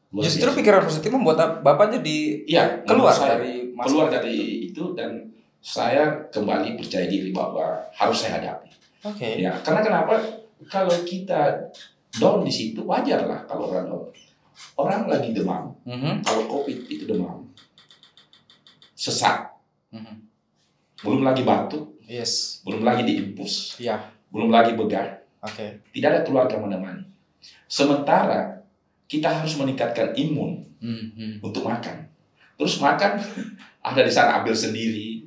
Luar Justru biasa. pikiran positif membuat bapak jadi Iya, keluar saya, dari masalah. keluar dari itu dan saya kembali percaya diri bahwa harus saya hadapi. Oke. Ya, karena kenapa? Kalau kita down di situ wajar lah kalau orang down. Orang lagi demam, Mhm, kalau covid itu demam, sesak, mhm. belum lagi batuk, Yes. belum lagi diimpus, Iya. belum lagi begah, Oke. tidak ada keluarga menemani. Sementara kita harus meningkatkan imun Mhm. untuk makan. Terus makan [LAUGHS] ada di sana ambil sendiri,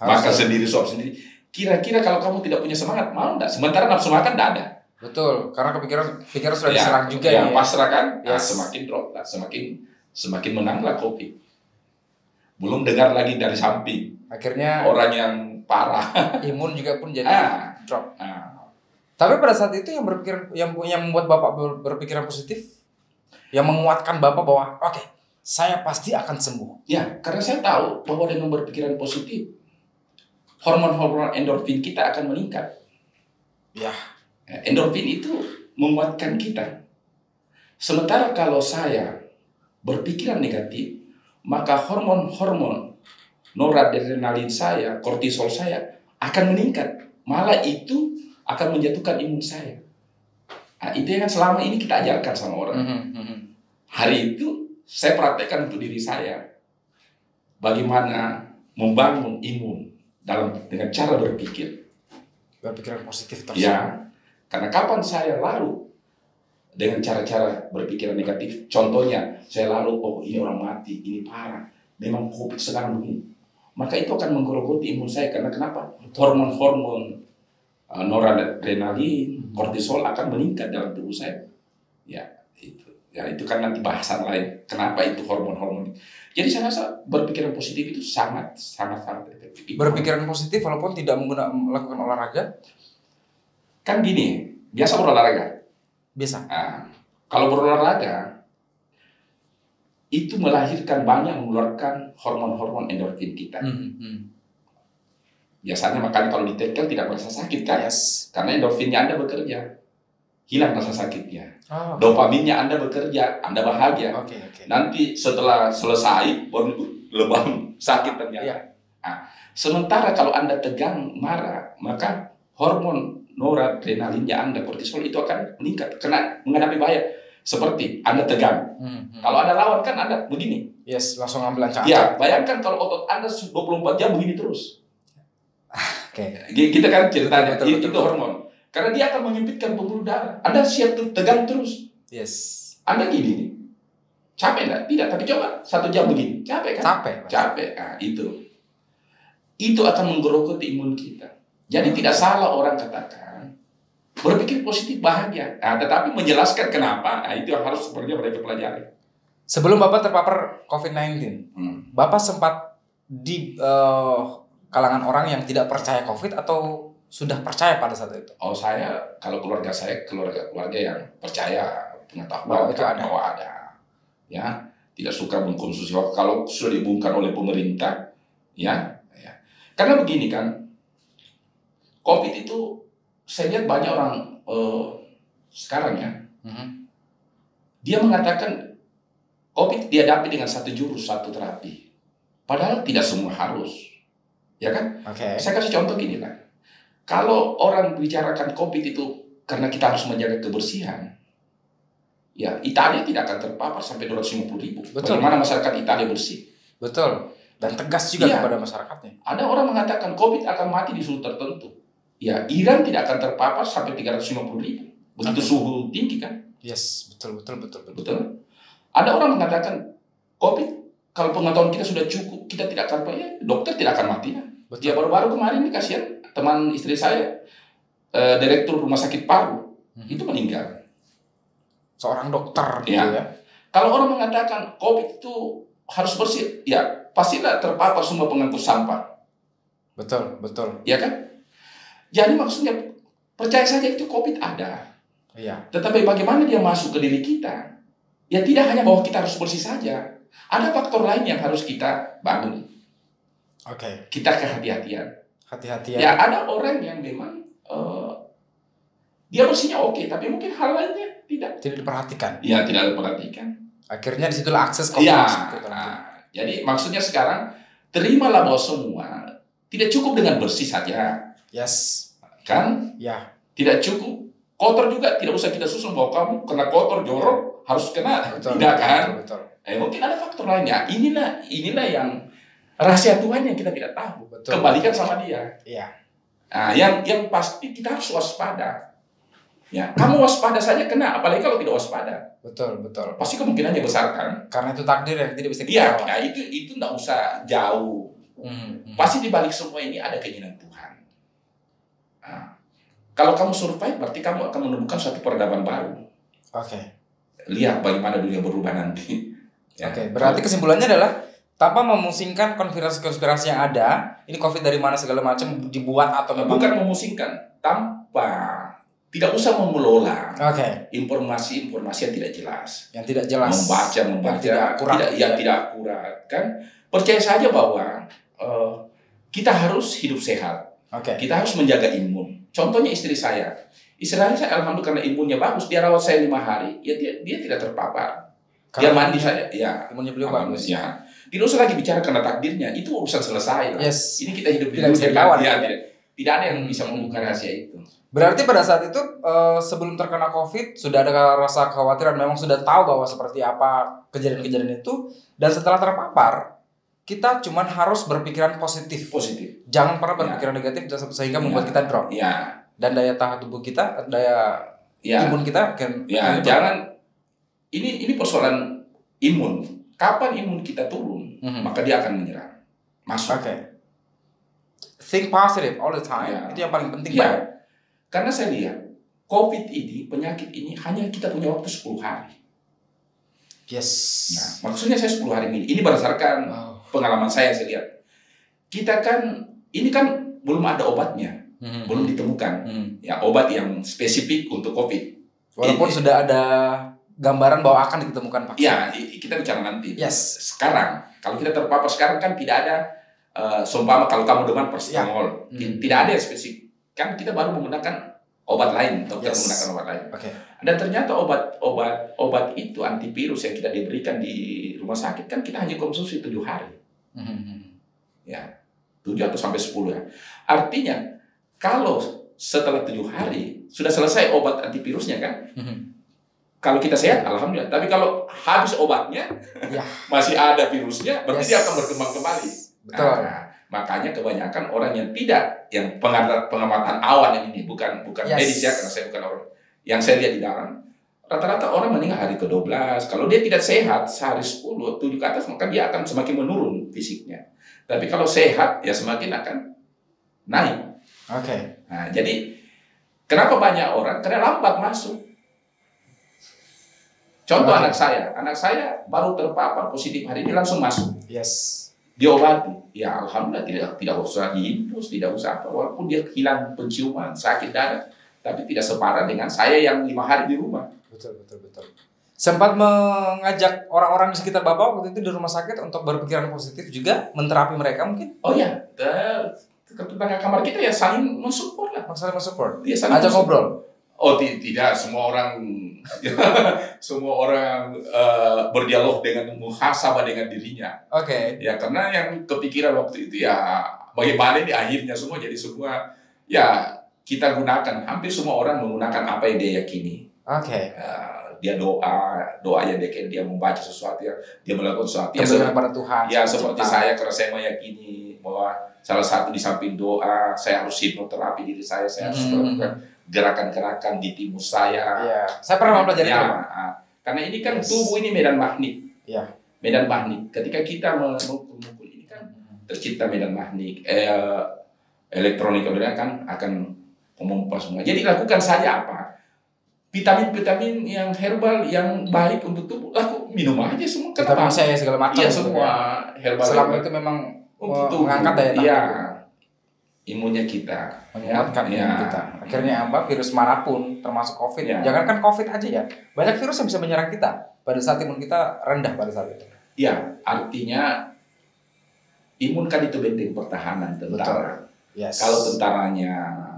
Harus makan ada. sendiri, suap sendiri. Kira-kira kalau kamu tidak punya semangat, mau enggak? Sementara nafsu makan enggak ada. Betul, karena kepikiran pikiran sudah Ya, diserang juga yang ya. pasrah kan, nah, Yes. semakin drop lah, semakin semakin menanglah COVID. Belum dengar lagi dari samping Akhirnya orang yang parah. [LAUGHS] imun juga pun jadi Ah, drop. ah. Tapi pada saat itu yang berpikir yang yang membuat bapak ber- berpikiran positif, yang menguatkan bapak bahwa oke, saya pasti akan sembuh. Ya, karena saya tahu bahwa dengan berpikiran positif, hormon-hormon endorfin kita akan meningkat. Ya. Eh, Endorfin itu menguatkan kita. Sementara kalau saya berpikiran negatif, maka hormon-hormon noradrenalin saya, kortisol saya akan meningkat. Malah itu akan menjatuhkan imun saya. Nah, itu yang selama ini kita ajarkan sama orang. Mhm, mhm. Hari itu saya praktekkan untuk diri saya. Bagaimana membangun imun dalam dengan cara berpikir. Berpikiran positif tersebut. Ya, karena kapan saya lalu dengan cara-cara berpikiran negatif, contohnya saya lalu, oh ini orang mati, ini parah, memang COVID sekarang begini, maka itu akan menggerogoti imun saya karena kenapa? Hormon-hormon uh, noradrenalin, kortisol akan meningkat dalam tubuh saya. Ya, itu. Ya, itu kan nanti bahasan lain. Kenapa itu hormon-hormon? Jadi saya rasa berpikiran positif itu sangat, sangat, sangat efektif. Berpikiran positif walaupun tidak menggunakan melakukan olahraga Kan gini, biasa berolahraga. Biasa. Nah, kalau berolahraga itu melahirkan banyak mengeluarkan hormon-hormon endorfin kita. Mhm, mhm. Biasanya makanya kalau ditekel tidak merasa sakit kan? Yes. Karena endorfinnya Anda bekerja. Hilang rasa sakitnya. Oh, Dopaminnya Anda bekerja, Anda bahagia. Oke, oke. Nanti setelah selesai baru lebam [LAUGHS] sakit ternyata. Iya. Nah, sementara kalau Anda tegang, marah, maka hormon noradrenalinnya Anda kortisol itu akan meningkat karena menghadapi bahaya. Seperti Anda tegang, Mhm. Kalau ada lawan kan ada begini. yes, langsung ambil ancang Ya, bayangkan kalau otot Anda 24 jam begini terus. Oke. G- Kita kan ceritanya, Betul, betul, itu betul. hormon. Karena dia akan menyempitkan pembuluh darah. Anda siap tegang terus. Yes. Anda gini nih. Capek enggak? Tidak, tapi coba satu jam begini. Capek kan? Capek. Capek. Nah, itu. Itu akan menggerogoti imun kita. Jadi tidak salah orang katakan berpikir positif bahagia. Nah, tetapi menjelaskan kenapa, nah, itu yang harus sebenarnya mereka pelajari. Sebelum Bapak terpapar COVID-19, Hmm. Bapak sempat di eh, kalangan orang yang tidak percaya COVID atau sudah percaya pada saat itu? Oh saya kalau keluarga saya keluarga keluarga yang percaya pengetahuan Bahwa itu kan, ada. bahwa ada ya tidak suka mengkonsumsi kalau sudah dibungkam oleh pemerintah ya ya karena begini kan covid itu saya lihat banyak orang eh, sekarang ya Mhm. dia mengatakan covid dihadapi dengan satu jurus satu terapi padahal tidak semua harus ya kan Oke. saya kasih contoh gini lah. Kalau orang bicarakan COVID itu karena kita harus menjaga kebersihan, ya Italia tidak akan terpapar sampai 250 ribu. Betul. Bagaimana masyarakat Italia bersih? Betul. Dan tegas juga Iya. kepada masyarakatnya. Ada orang mengatakan COVID akan mati di suhu tertentu. Ya, Iran tidak akan terpapar sampai 350 ribu. Begitu suhu tinggi kan? Yes, betul betul betul betul. Betul. Ada orang mengatakan COVID kalau pengetahuan kita sudah cukup, kita tidak akan ya, dokter tidak akan mati. Ya Betul. baru-baru kemarin nih kasihan teman istri saya, eh, direktur rumah sakit paru Mhm. itu meninggal. seorang dokter gitu Iya. ya. Kalau orang mengatakan COVID itu harus bersih, ya pastilah terpapar semua pengangkut sampah, Betul, betul. ya kan? Jadi maksudnya percaya saja itu COVID ada, Iya. tetapi bagaimana dia masuk ke diri kita? Ya tidak hanya bahwa kita harus bersih saja, ada faktor lain yang harus kita bangun, Oke, kita kehati-hatian. hati-hati Ya ya. ada orang yang memang eh, dia bersihnya oke, tapi mungkin hal lainnya tidak. Tidak diperhatikan. Ya tidak diperhatikan. Akhirnya di situlah akses Iya. gitu nanti. nah, jadi maksudnya sekarang terimalah bahwa semua tidak cukup dengan bersih saja, Yes. kan? Ya. Tidak cukup. Kotor juga tidak usah kita susun bahwa kamu kena kotor jorok harus kena. Betul. tidak betul, kan? Betul, betul. Eh mungkin ada faktor lainnya. Inilah inilah yang rahasia Tuhan yang kita tidak tahu. Betul. Kembalikan sama Dia. Iya. Nah, yang yang pasti kita harus waspada. Ya, kamu waspada saja kena, apalagi kalau tidak waspada. Betul, betul. Pasti kemungkinannya besar kan? Karena itu takdir yang tidak bisa kita Iya, ya itu itu nggak usah jauh. Hmm, hmm. Pasti di balik semua ini ada keinginan Tuhan. Kalau kamu survive, berarti kamu akan menemukan suatu peradaban baru. Oke. Lihat bagaimana dunia berubah nanti. Ya. [LAUGHS] Oke, berarti kesimpulannya adalah tanpa memusingkan konspirasi-konspirasi yang ada, ini COVID dari mana segala macam dibuat atau memang bukan memusingkan, tanpa tidak usah mengelola Oke, informasi-informasi yang tidak jelas. yang tidak jelas. membaca membaca Yang tidak akurat, tidak yang ya. tidak akurat kan percaya saja bahwa eh, kita harus hidup sehat Oke. kita harus menjaga imun contohnya istri saya istri saya alhamdulillah karena imunnya bagus dia rawat saya lima hari ya dia dia tidak terpapar dia Karena mandi saya ya Imunnya beliau bagus. ya tidak usah lagi bicara karena takdirnya itu urusan selesai lah. Yes. ini kita hidup di dunia dilawan. ya, tidak, tidak ada yang Hmm. bisa membuka rahasia itu Berarti pada saat itu eh, sebelum terkena COVID sudah ada rasa kekhawatiran memang sudah tahu bahwa seperti apa kejadian-kejadian itu dan setelah terpapar kita cuman harus berpikiran positif. positif Jangan pernah Ya. berpikiran negatif sehingga Ya. membuat kita drop ya dan daya tahan tubuh kita, daya ya imun kita akan Ya, akan jangan ini ini persoalan imun. Kapan imun kita turun, Mhm. maka dia akan menyerang. Masuk. Oke. Think positive all the time. Ya. Itu yang paling penting Iya. Pak. Karena saya lihat COVID ini, penyakit ini hanya kita punya waktu 10 hari. Yes. Nah, maksudnya saya 10 hari ini. Ini berdasarkan Oh. Pengalaman saya saya lihat. Kita kan ini kan belum ada obatnya, Mhm. belum ditemukan. Mhm. Ya, obat yang spesifik untuk COVID. Walaupun Ini- sudah ada gambaran bahwa akan ditemukan vaksin. Ya, kita bicara nanti. Yes. Sekarang, kalau kita terpapar sekarang kan tidak ada seumpama kalau kamu demam paracetamol, Ya. Hmm. tidak ada yang spesifik. Kan kita baru menggunakan obat lain, dokter Yes. menggunakan obat lain. Oke. Dan ternyata obat-obat obat itu antivirus yang kita diberikan di rumah sakit kan kita hanya konsumsi tujuh hari, Mhm. tujuh atau sampai sepuluh ya. Artinya kalau setelah tujuh hari sudah selesai obat antivirusnya kan, kalau kita sehat alhamdulillah. Tapi kalau habis obatnya Ya. [LAUGHS] masih ada virusnya, berarti Yes. dia akan berkembang kembali. Betul. Nah, makanya kebanyakan orang yang tidak, yang pengamatan, pengamatan awan yang ini bukan bukan Yes. medis ya, karena saya bukan orang. Yang saya lihat di dalam, rata-rata orang meninggal hari ke-12. Kalau dia tidak sehat, sehari 10, 7 ke atas, maka dia akan semakin menurun fisiknya. Tapi kalau sehat, ya semakin akan naik. Oke. Nah, jadi kenapa banyak orang? Karena lambat masuk. Contoh Oke. anak saya, anak saya baru terpapar positif hari ini langsung masuk Yes. diobati ya alhamdulillah tidak tidak usah diinfus tidak usah apa walaupun dia hilang penciuman sakit dada tapi tidak separah dengan saya yang lima hari di rumah Betul, betul, betul. Sempat mengajak orang-orang di sekitar Bapak waktu itu di rumah sakit untuk berpikiran positif juga, menterapi mereka mungkin? oh ya te- tetangga kamar kita ya saling mensupport lah Masalah support. dia saling Ajak mensupport. ngobrol. oh ti- tidak semua orang [LAUGHS] semua orang eh, berdialog dengan muhasabah dengan dirinya Oke. ya karena yang kepikiran waktu itu ya bagaimana ini akhirnya semua jadi semua ya kita gunakan hampir semua orang menggunakan apa yang dia yakini Oke. Eh, dia doa doa yang dia dia membaca sesuatu yang dia melakukan sesuatu ya, kepada Tuhan. ya seperti Cinta. saya karena saya meyakini bahwa salah satu di samping doa saya harus hipnoterapi diri saya saya harus Hmm. melakukan gerakan-gerakan di timus saya Iya. Saya pernah mempelajari ya, itu. Karena ini kan Yes. tubuh ini medan magnet Iya. medan magnet ketika kita memukul-mukul ini kan tercipta medan magnet eh, elektronik kemudian kan akan memompa semua jadi lakukan saja apa vitamin-vitamin yang herbal yang baik untuk tubuh aku minum aja semua Kita kenapa? saya segala macam. Iya gitu semua ya. herbal. Selama itu memang untuk tubuh. mengangkat daya tahan Iya. tubuh. Imunnya kita. menguatkan Ya. imun kita. Akhirnya apa? Virus mana pun, termasuk COVID, Ya. jangankan COVID aja ya, banyak virus yang bisa menyerang kita pada saat imun kita rendah pada saat itu. Iya, artinya imun kan itu benteng pertahanan tentara. Yes. Kalau tentaranya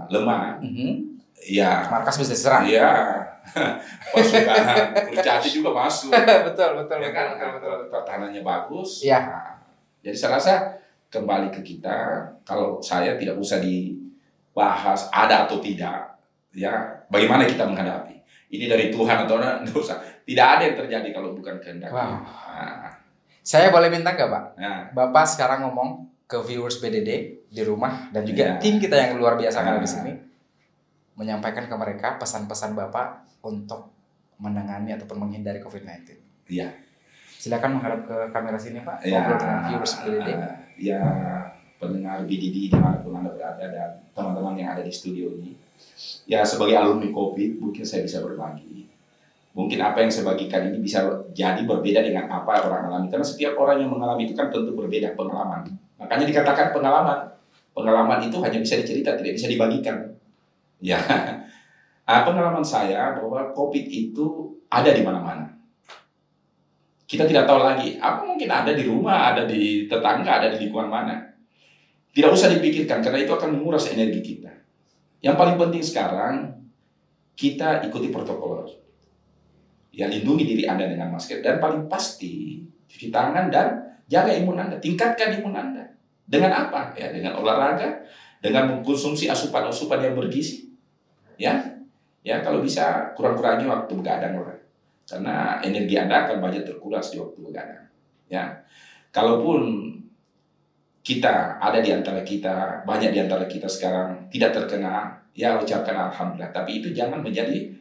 lemah, Mhm. ya markas bisa diserang. Iya. [LAUGHS] Pasukan kurcaci juga masuk. [LAUGHS] betul, betul, ya betul, kan? betul, pertahanannya bagus. Iya. nah, jadi saya rasa kembali ke kita, kalau saya tidak usah dibahas ada atau tidak, ya bagaimana kita menghadapi. Ini dari Tuhan atau enggak usah. Tidak ada yang terjadi kalau bukan kehendak. Wow. Nah, Saya boleh minta nggak, Pak? nah, Bapak sekarang ngomong ke viewers BDD di rumah dan juga Iya. tim kita yang luar biasa ada di sini menyampaikan ke mereka pesan-pesan Bapak untuk menangani ataupun menghindari COVID-19. Iya. Silakan menghadap ke kamera sini, Pak. ya, Ngobrol dengan viewers BDD. ya pendengar BDD di mana pun anda berada dan teman-teman yang ada di studio ini. Ya sebagai alumni COVID mungkin saya bisa berbagi. Mungkin apa yang saya bagikan ini bisa jadi berbeda dengan apa orang alami. Karena setiap orang yang mengalami itu kan tentu berbeda pengalaman. Makanya dikatakan pengalaman. Pengalaman itu hanya bisa dicerita tidak bisa dibagikan ya. Ah, pengalaman saya bahwa COVID itu ada di mana-mana. Kita tidak tahu lagi. Apa mungkin ada di rumah ada di tetangga ada di lingkungan mana? Tidak usah dipikirkan karena itu akan menguras energi kita. Yang paling penting sekarang kita ikuti protokol. Ya lindungi diri anda dengan masker. Dan paling pasti cuci tangan dan jaga imun anda. Tingkatkan imun anda. Dengan apa? Ya dengan olahraga dengan mengkonsumsi asupan-asupan yang bergizi ya ya kalau bisa kurang-kurangi waktu begadang lah karena energi Anda akan banyak terkuras di waktu begadang. Ya, kalaupun kita ada di antara kita, banyak di antara kita sekarang tidak terkena, ya ucapkan alhamdulillah. Tapi itu jangan menjadi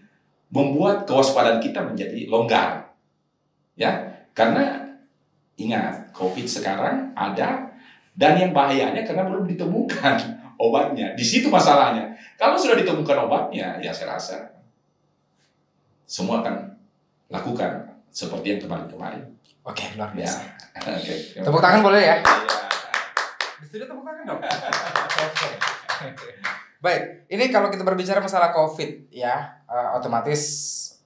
membuat kewaspadaan kita menjadi longgar. Ya, karena ingat COVID sekarang ada dan yang bahayanya karena belum ditemukan [LAUGHS] obatnya. Di situ masalahnya. Kalau sudah ditemukan obatnya, ya saya rasa semua akan lakukan seperti yang kemarin-kemarin. Oke, luar Ya. biasa. [LAUGHS] Oke. Tepuk tangan boleh ya? Iya. Di studio tepuk tangan dong. Baik, ini kalau kita berbicara masalah COVID ya, eh, otomatis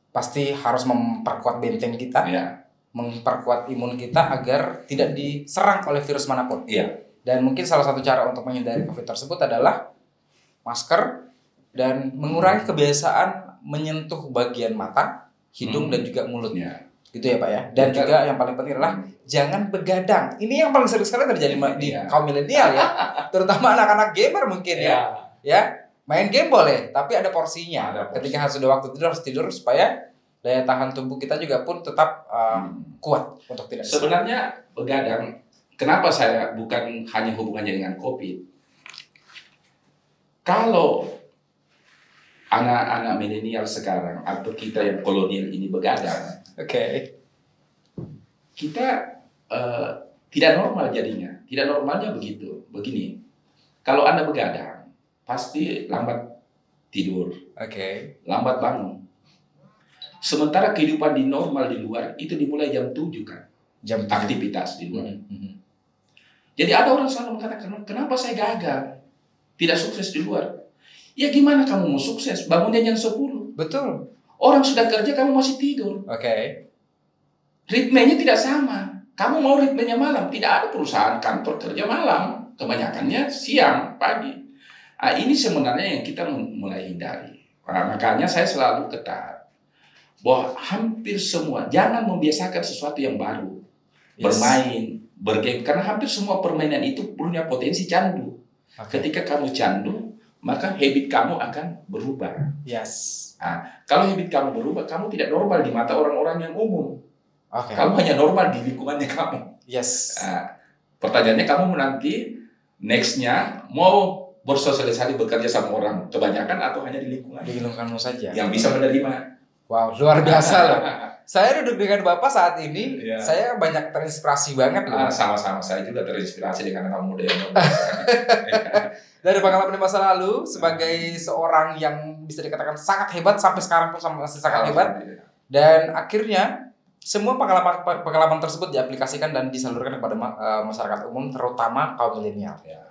pasti harus memperkuat benteng kita, Iya. memperkuat imun kita agar tidak diserang oleh virus mana pun. Iya. Dan mungkin salah satu cara untuk menghindari COVID tersebut adalah masker dan mengurangi kebiasaan menyentuh bagian mata, hidung Hmm. dan juga mulut. Iya. Gitu ya Pak ya. Dan Betul. juga yang paling penting adalah jangan begadang. Ini yang paling sering sekali terjadi di Iya. kaum milenial ya. [LAUGHS] Terutama anak-anak gamer mungkin ya. Ya, main game boleh, tapi ada porsinya. Ada porsi. Ketika sudah waktu tidur harus tidur supaya daya tahan tubuh kita juga pun tetap uh, Hmm. kuat untuk tidak. Sebenarnya begadang, kenapa saya bukan hanya hubungannya dengan COVID? Kalau anak-anak milenial sekarang atau kita yang kolonial ini begadang, Oke. kita eh, tidak normal jadinya. Tidak normalnya begitu. Begini, kalau Anda begadang, pasti lambat tidur, Oke. lambat bangun. Sementara kehidupan di normal di luar itu dimulai jam 7 kan, Jam aktivitas di luar. Mhm, mhm. Jadi ada orang selalu mengatakan, kenapa saya gagal? Tidak sukses di luar. Ya gimana kamu mau sukses? Bangunnya jam 10. Betul. Orang sudah kerja, kamu masih tidur. Oke. Ritmenya tidak sama. Kamu mau ritmenya malam. Tidak ada perusahaan kantor kerja malam. Kebanyakannya siang, pagi. Ah, ini sebenarnya yang kita mulai hindari. Nah, makanya saya selalu ketat. Bahwa hampir semua, jangan membiasakan sesuatu yang baru. Yes. Bermain, bergame. Karena hampir semua permainan itu punya potensi candu. Oke. Ketika kamu candu, maka habit kamu akan berubah. Yes. Kalau habit kamu berubah, kamu tidak normal di mata orang-orang yang umum. Oke. Kamu hanya normal di lingkungannya kamu. Yes. Nah, pertanyaannya kamu nanti nextnya mau bersosialisasi bekerja sama orang kebanyakan atau hanya di lingkungan Di lingkunganmu saja. yang bisa menerima. Wow, luar biasa loh. [LAUGHS] Saya duduk dengan Bapak saat ini, Iya. saya banyak terinspirasi banget loh. Ah, sama-sama saya juga terinspirasi dengan anak muda yang [LAUGHS] dari pengalaman di masa lalu sebagai seorang yang bisa dikatakan sangat hebat sampai sekarang pun masih sangat hebat dan akhirnya semua pengalaman pengalaman tersebut diaplikasikan dan disalurkan kepada eh, masyarakat umum terutama kaum milenial. Ya.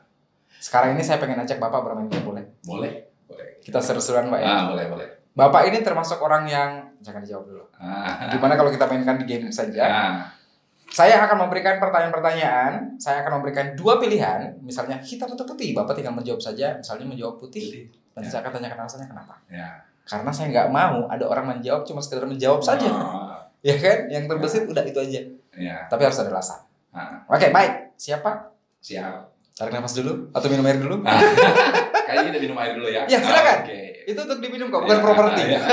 Sekarang ini saya pengen ajak Bapak bermain game boleh? Boleh, boleh. Kita seru-seruan Pak ya. Ah, boleh, boleh. Bapak ini termasuk orang yang jangan dijawab dulu. Ah, Gimana kalau kita mainkan di game saja? ah, Saya akan memberikan pertanyaan-pertanyaan. Saya akan memberikan dua pilihan, misalnya hitam atau putih. Bapak tinggal menjawab saja. Misalnya menjawab putih, dan Ya. saya akan tanyakan alasannya kenapa. ya. Karena saya nggak mau ada orang menjawab cuma sekedar menjawab saja, Ah, [LAUGHS] ya kan? Yang terbesit udah itu aja. ya. Tapi harus ada alasan. Ah, Oke, baik. Siapa? siap. Tarik nafas dulu atau minum air dulu? [LAUGHS] Kayaknya kita minum air dulu ya. Ya, silakan. Ah, Oke. Itu untuk diminum kok, bukan Ya, properti. ya. [LAUGHS]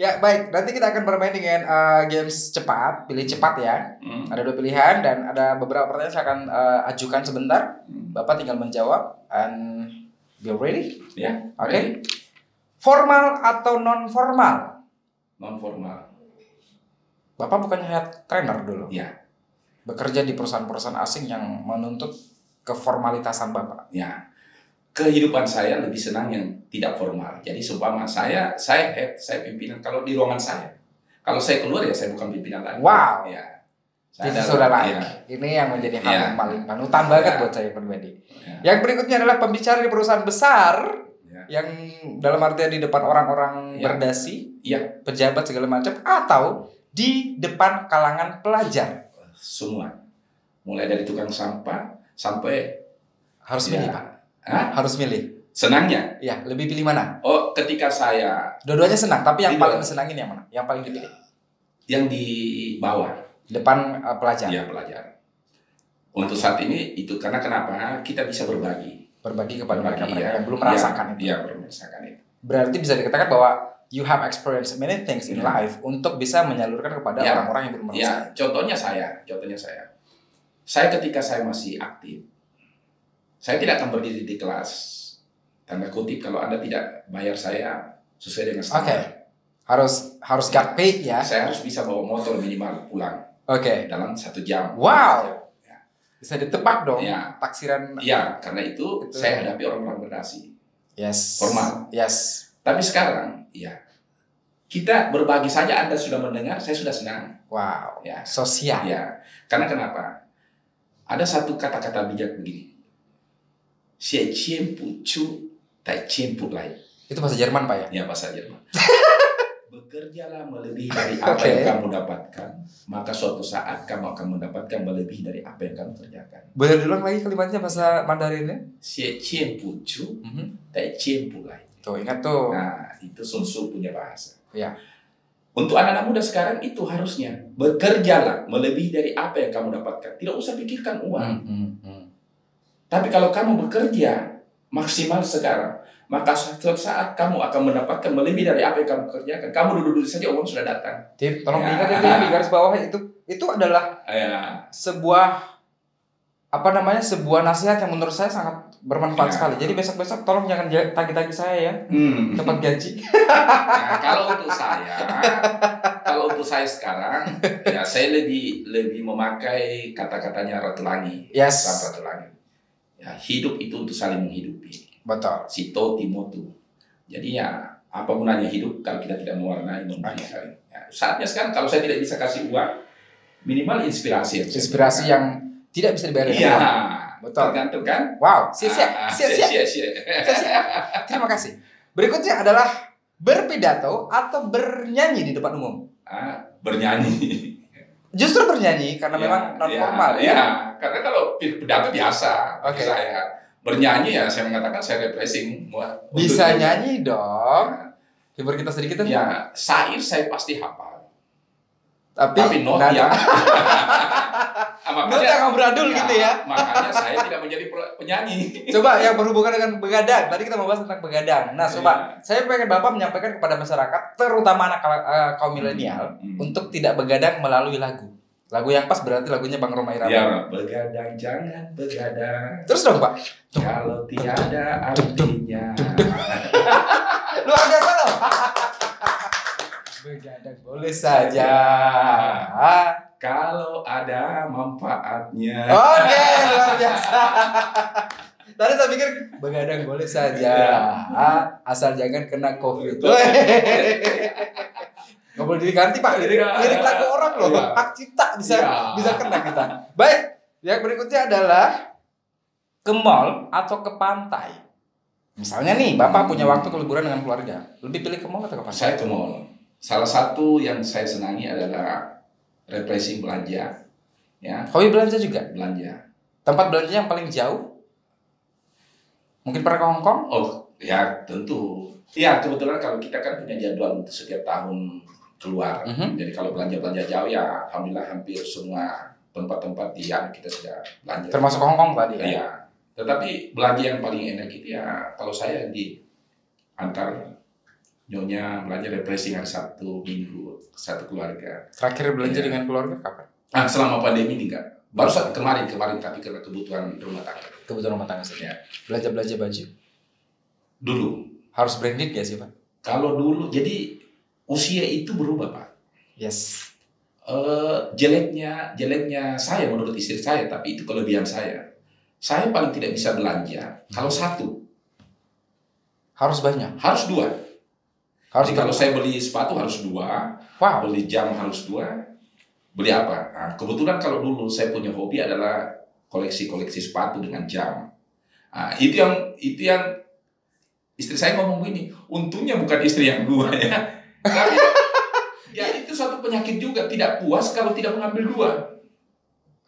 Ya, baik. Nanti kita akan bermain dengan uh, games cepat, pilih cepat ya. Hmm, Ada dua pilihan dan ada beberapa pertanyaan saya akan uh, ajukan sebentar. hmm. Bapak tinggal menjawab and be ready. Ya. Oke. ready? Formal atau non formal? Non formal. Bapak bukannya head trainer dulu. Ya. Bekerja di perusahaan-perusahaan asing yang menuntut keformalitasan Bapak. Ya. Kehidupan saya lebih senang yang tidak formal. Jadi seumpama saya saya head, saya pimpinan kalau di ruangan saya. Kalau saya keluar ya saya bukan pimpinan lagi. Wow. Ya. Saya sudah ya. Ini yang menjadi hal Ya. yang paling panutan banget Ya. buat saya pribadi. Ya. Yang berikutnya adalah pembicara di perusahaan besar Ya. yang dalam artian di depan orang-orang Ya. berdasi, Iya. pejabat segala macam atau di depan kalangan pelajar. Semua. Mulai dari tukang sampah sampai Harus Ya. Pak. Hah? Harus milih. senangnya. Ya, lebih pilih mana? Oh, ketika saya Dua-duanya senang, tapi yang paling disenangin yang mana? Yang paling dipilih. yang di bawah Depan uh, pelajar. ya pelajar. Untuk saat ini itu karena kenapa? Kita bisa berbagi. Berbagi kepada mereka, Berbagi, mereka ya. yang belum Ya, merasakan itu. Iya, belum merasakan itu. Berarti bisa dikatakan bahwa you have experienced many things in Ya. life untuk bisa menyalurkan kepada Ya. orang-orang yang belum Ya, merasakan. contohnya saya, contohnya saya. Saya ketika saya masih aktif, saya tidak akan berdiri di kelas. Tanda kutip kalau Anda tidak bayar saya sesuai dengan Oke. standar. Harus harus got paid ya. Saya harus bisa bawa motor minimal pulang Oke. dalam satu jam. Wow. Bisa ditebak dong Ya. taksiran. Iya, karena itu, Itu. saya hadapi orang-orang berdasi. Yes. Formal. Yes. Tapi sekarang, ya kita berbagi saja. Anda sudah mendengar, saya sudah senang. Wow. Ya, Sosial. ya. Karena kenapa? Ada satu kata-kata bijak begini. Sia Ciempu pucu Tai Ciempu Lai. Itu bahasa Jerman Pak ya? Iya bahasa Jerman. [LAUGHS] Bekerjalah melebihi dari [LAUGHS] apa okay. yang kamu dapatkan, maka suatu saat kamu akan mendapatkan melebihi dari apa yang kamu kerjakan. Boleh diulang lagi kalimatnya bahasa Mandarinnya? Sia Ciempu pucu mhm. Tai Ciempu Lai. Tuh ingat tuh. Nah itu Sun punya bahasa. Ya. Untuk anak-anak muda sekarang itu harusnya bekerjalah melebihi dari apa yang kamu dapatkan. Tidak usah pikirkan uang. Hmm, hmm, hmm. Tapi kalau kamu bekerja maksimal sekarang, maka suatu saat kamu akan mendapatkan melebihi dari apa yang kamu kerjakan. Kamu duduk-duduk saja uang sudah datang. Tip, tolong Ya. diingat itu ya, di garis bawah itu itu adalah Ya, sebuah apa namanya sebuah nasihat yang menurut saya sangat bermanfaat Ya. sekali. Jadi besok-besok tolong jangan ja- tagih-tagih saya ya hmm. dapat gaji. Nah, [LAUGHS] kalau untuk saya, kalau untuk saya sekarang, ya saya lebih lebih memakai kata-katanya Ratulangi. Yes. Sam Ratulangi. Ya, hidup itu untuk saling menghidupi. Betul. Sito Timotu. Jadi ya apa gunanya hidup kalau kita tidak mewarnai memberi saling. Ya, saatnya sekarang kalau saya tidak bisa kasih uang, minimal inspirasi. Inspirasi yang tidak bisa dibayar Iya. Betul. Tergantung kan? Wow, Ah, ah, siap-siap. siap-siap. siap-siap. Terima kasih. Berikutnya adalah berpidato atau bernyanyi di depan umum. Ah, bernyanyi. Justru bernyanyi karena Ya, memang non ya, formal ya. ya. karena kalau pidato biasa Oke. saya. Bernyanyi ya saya mengatakan saya untuk- Bisa nyanyi dong. Hibur kita sedikit ya, syair saya pasti hafal. Tapi, Tapi not nada- yang [LAUGHS] Ah, not yang amburadul gitu ya. Makanya saya tidak menjadi pe- penyanyi. [LAUGHS] Coba yang berhubungan dengan begadang. Tadi kita membahas tentang begadang. Nah, coba Iya. saya pengen Bapak menyampaikan kepada masyarakat, terutama anak eh, kaum milenial, Hmm. untuk tidak begadang melalui lagu. Lagu yang pas berarti lagunya Bang Roma Irama. Ya, begadang jangan begadang Terus dong, Pak. kalau tiada artinya. [LAUGHS] Luar biasa loh. Begadang boleh saja. Kalau ada manfaatnya. Oke, [LAUGHS] luar biasa. Tadi saya pikir begadang boleh saja, Iya. Asal jangan kena covid. Gak boleh diganti pak, lirik, Iya. lirik lagu orang loh, Iya. hak cipta bisa Iya. bisa kena kita. Baik, yang berikutnya adalah ke mall atau ke pantai. Misalnya nih, bapak punya waktu ke liburan dengan keluarga, lebih pilih ke mall atau ke pantai? Saya ke mall. Salah satu yang saya senangi adalah refreshing belanja, ya Hobi belanja juga. belanja. Tempat belanja yang paling jauh? Mungkin pernah ke Hong Kong? Oh ya tentu. Ya kebetulan kalau kita kan punya jadwal untuk setiap tahun keluar. Mhm. Jadi kalau belanja belanja jauh ya alhamdulillah hampir semua tempat-tempat yang kita sudah belanja. Termasuk Hong Kong tadi ya? Iya. Tetapi belanja yang paling enak itu ya kalau saya di antar nyonya belanja refreshing hari Sabtu Minggu satu keluarga. Terakhir belanja Iya. dengan keluarga kapan? Ah selama pandemi ini enggak. Baru saat kemarin kemarin tapi karena kebutuhan rumah tangga. Kebutuhan rumah tangga saja. Iya. Belanja-belanja baju. Dulu Harus branded gak sih Pak? kalau dulu jadi usia itu berubah pak. Yes. Eh, jeleknya jeleknya saya menurut istri saya tapi itu kelebihan saya. Saya paling tidak bisa belanja kalau satu Harus banyak. harus dua. Harus Jadi kalau saya beli sepatu harus dua, Wow. beli jam harus dua, beli apa? Nah, kebetulan kalau dulu saya punya hobi adalah koleksi-koleksi sepatu dengan jam. Nah, itu yang itu yang istri saya ngomong gini, untungnya bukan istri yang dua ya. [LAUGHS] Tapi ya itu suatu penyakit juga tidak puas kalau tidak mengambil dua.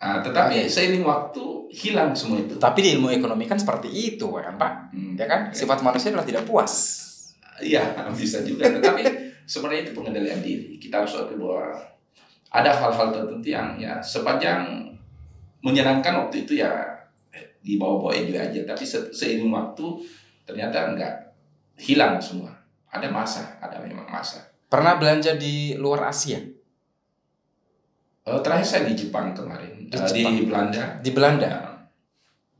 Nah, tetapi Oke. seiring waktu hilang semua itu. Tapi di ilmu ekonomi kan seperti itu kan Pak? Hmm. Ya kan? Sifat manusia adalah tidak puas. Iya, [LAUGHS] bisa juga. Tetapi sebenarnya itu pengendalian diri. Kita harus akui bahwa ada hal-hal tertentu yang ya sepanjang menyenangkan waktu itu ya eh, di bawah-bawah enjoy aja. Tapi se- seiring waktu ternyata enggak hilang semua. Ada masa, ada memang masa. Pernah belanja di luar Asia? Eh, terakhir saya di Jepang kemarin, Di Eh, di, Jepang. Belanda. Di Belanda?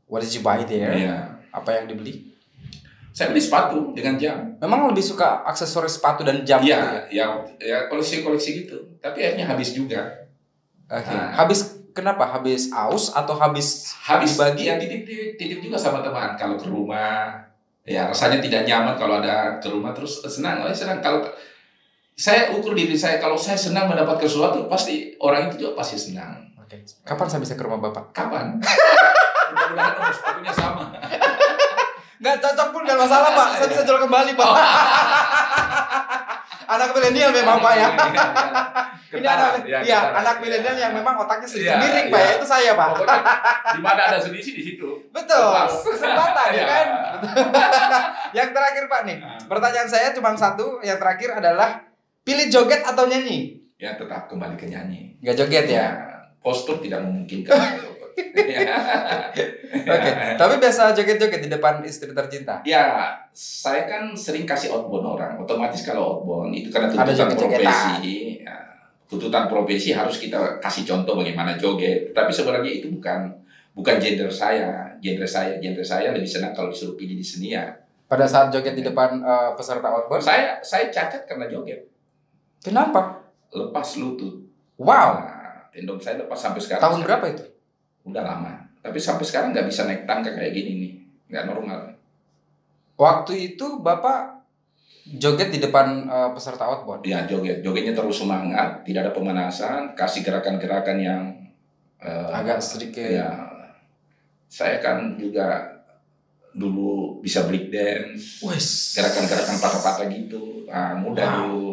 What did you buy there? Iya. Apa yang dibeli? Saya beli sepatu dengan jam. Memang lebih suka aksesoris sepatu dan jam gitu ya? Iya, ya, ya koleksi-koleksi gitu. Tapi akhirnya habis juga. Oke. Ah. Habis kenapa? Habis aus atau habis habis Dibagi? ya titip, titip titip juga sama teman kalau ke rumah ya rasanya tidak nyaman kalau ada ke rumah terus senang oh senang kalau saya ukur diri saya kalau saya senang mendapatkan sesuatu pasti orang itu juga pasti senang Oke. Kapan saya bisa ke rumah Bapak? kapan [LAUGHS] mudah-mudahan sepatunya sama Nggak cocok pun nggak masalah Pak. Saya bisa jual kembali Pak. anak milenial memang Pak ya. Ini anak, ya, anak milenial yang memang otaknya sedikit Iya, miring Pak ya. iya. Itu saya Pak. di mana ada selisih di situ Betul. Kesempatan ya Iya. kan. [LAUGHS] yang terakhir Pak nih. Nah. Pertanyaan saya cuma satu. Yang terakhir adalah pilih joget atau nyanyi? ya tetap kembali ke nyanyi Nggak joget ya. ya postur tidak memungkinkan [LAUGHS] Oke. Tapi biasa joget-joget di depan istri tercinta. Ya, saya kan sering kasih outbound orang. Otomatis kalau outbound itu karena tuntutan joget-jogetan. profesi. Ya, tuntutan profesi harus kita kasih contoh bagaimana joget. Tapi sebenarnya itu bukan bukan gender saya. Genre saya, genre saya lebih senang kalau disuruh pilih di seni ya. Pada saat joget di depan eh, peserta outbound. Saya saya cacat karena joget. Kenapa? Lepas lutut. Wow. Nah, tendon saya lepas sampai sekarang. Tahun berapa itu? Udah lama. Tapi sampai sekarang nggak bisa naik tangga kayak gini nih. Nggak normal. Waktu itu Bapak joget di depan eh, peserta outbound. ya joget jogetnya terus semangat tidak ada pemanasan kasih gerakan-gerakan yang eh, Agak sedikit. ya saya kan juga dulu bisa break dance Wes. gerakan-gerakan patah-patah gitu nah, mudah Wow. dulu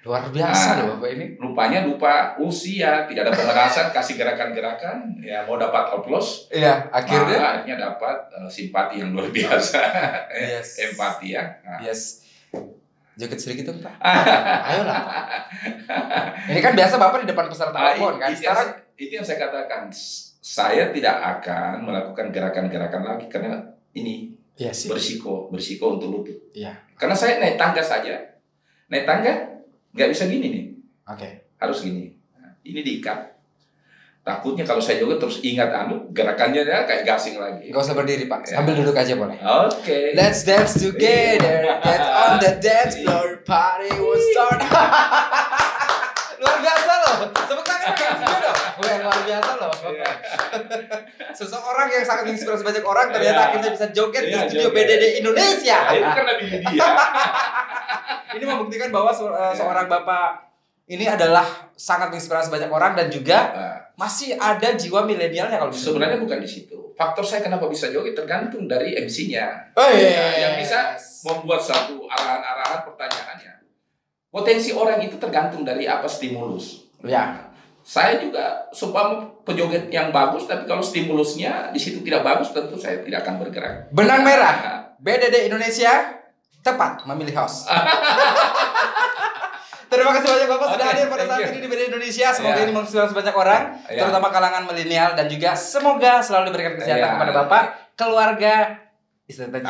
Luar biasa Ah. loh Bapak ini. lupanya lupa usia tidak ada pemanasan [LAUGHS] kasih gerakan-gerakan ya mau dapat applause Iya, akhirnya. malah akhirnya dapat eh, simpati yang luar biasa [LAUGHS] Yes. empati ya Nah. Yes. Joget sedikit dong Pak. [LAUGHS] Ayolah Pak. Ini kan biasa Bapak di depan peserta Ah, outbound kan. itu, yang Sekarang itu yang saya katakan. Saya tidak akan melakukan gerakan-gerakan lagi karena ini Iya sih. berisiko, berisiko untuk lutut. Iya. Karena saya naik tangga saja, naik tangga nggak bisa gini nih, Oke. harus gini. Nah, ini diikat. Takutnya kalau saya joget terus ingat anu gerakannya ya kayak gasing lagi. Gak usah berdiri Pak. Ya. Sambil duduk aja boleh. Oke. Let's dance together, get on the dance floor, party will start. [LAUGHS] luar biasa loh. Tepuk tangan yang dong. Luar biasa loh. Iya. [LAUGHS] Seseorang yang sangat menginspirasi banyak orang ternyata Iya. akhirnya bisa joget di Iya, studio joget. BDD Indonesia. Nah, itu kan lebih dia. [LAUGHS] Ini membuktikan bahwa se- Iya. eh, seorang bapak ini adalah sangat menginspirasi banyak orang dan juga Nah, masih ada jiwa milenialnya kalau bisa. sebenarnya bukan di situ. Faktor saya kenapa bisa joget tergantung dari MC-nya. Oh, iya. Ya, yang bisa membuat satu arahan-arahan pertanyaannya. Potensi orang itu tergantung dari apa stimulus. Ya. Saya juga seumpama pejoget yang bagus, tapi kalau stimulusnya di situ tidak bagus, tentu saya tidak akan bergerak. Benang merah. Nah, BDD Indonesia tepat memilih host. [LAUGHS] Terima kasih banyak Bapak sudah Oke, hadir pada saat you. ini di BDD Indonesia. Semoga Iya. ini menginspirasi banyak orang, Iya. terutama kalangan milenial dan juga semoga selalu diberikan kesehatan Iya. kepada Bapak, keluarga, istri Amin.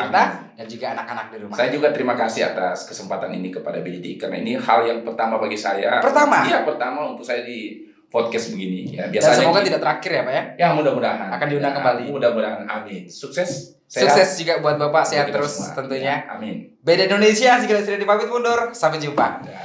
dan juga anak-anak di rumah. Saya juga terima kasih atas kesempatan ini kepada BDD karena ini hal yang pertama bagi saya. Pertama? Iya, pertama untuk saya di podcast begini. Ya, dan biasanya semoga tidak terakhir ya Pak ya. Ya mudah-mudahan Akan diundang Ya, kembali. Mudah-mudahan, amin. Sukses. Sukses juga buat Bapak, sehat terus semua. tentunya. Ya, amin. BDD Indonesia, segala istri dipamit mundur. Sampai jumpa.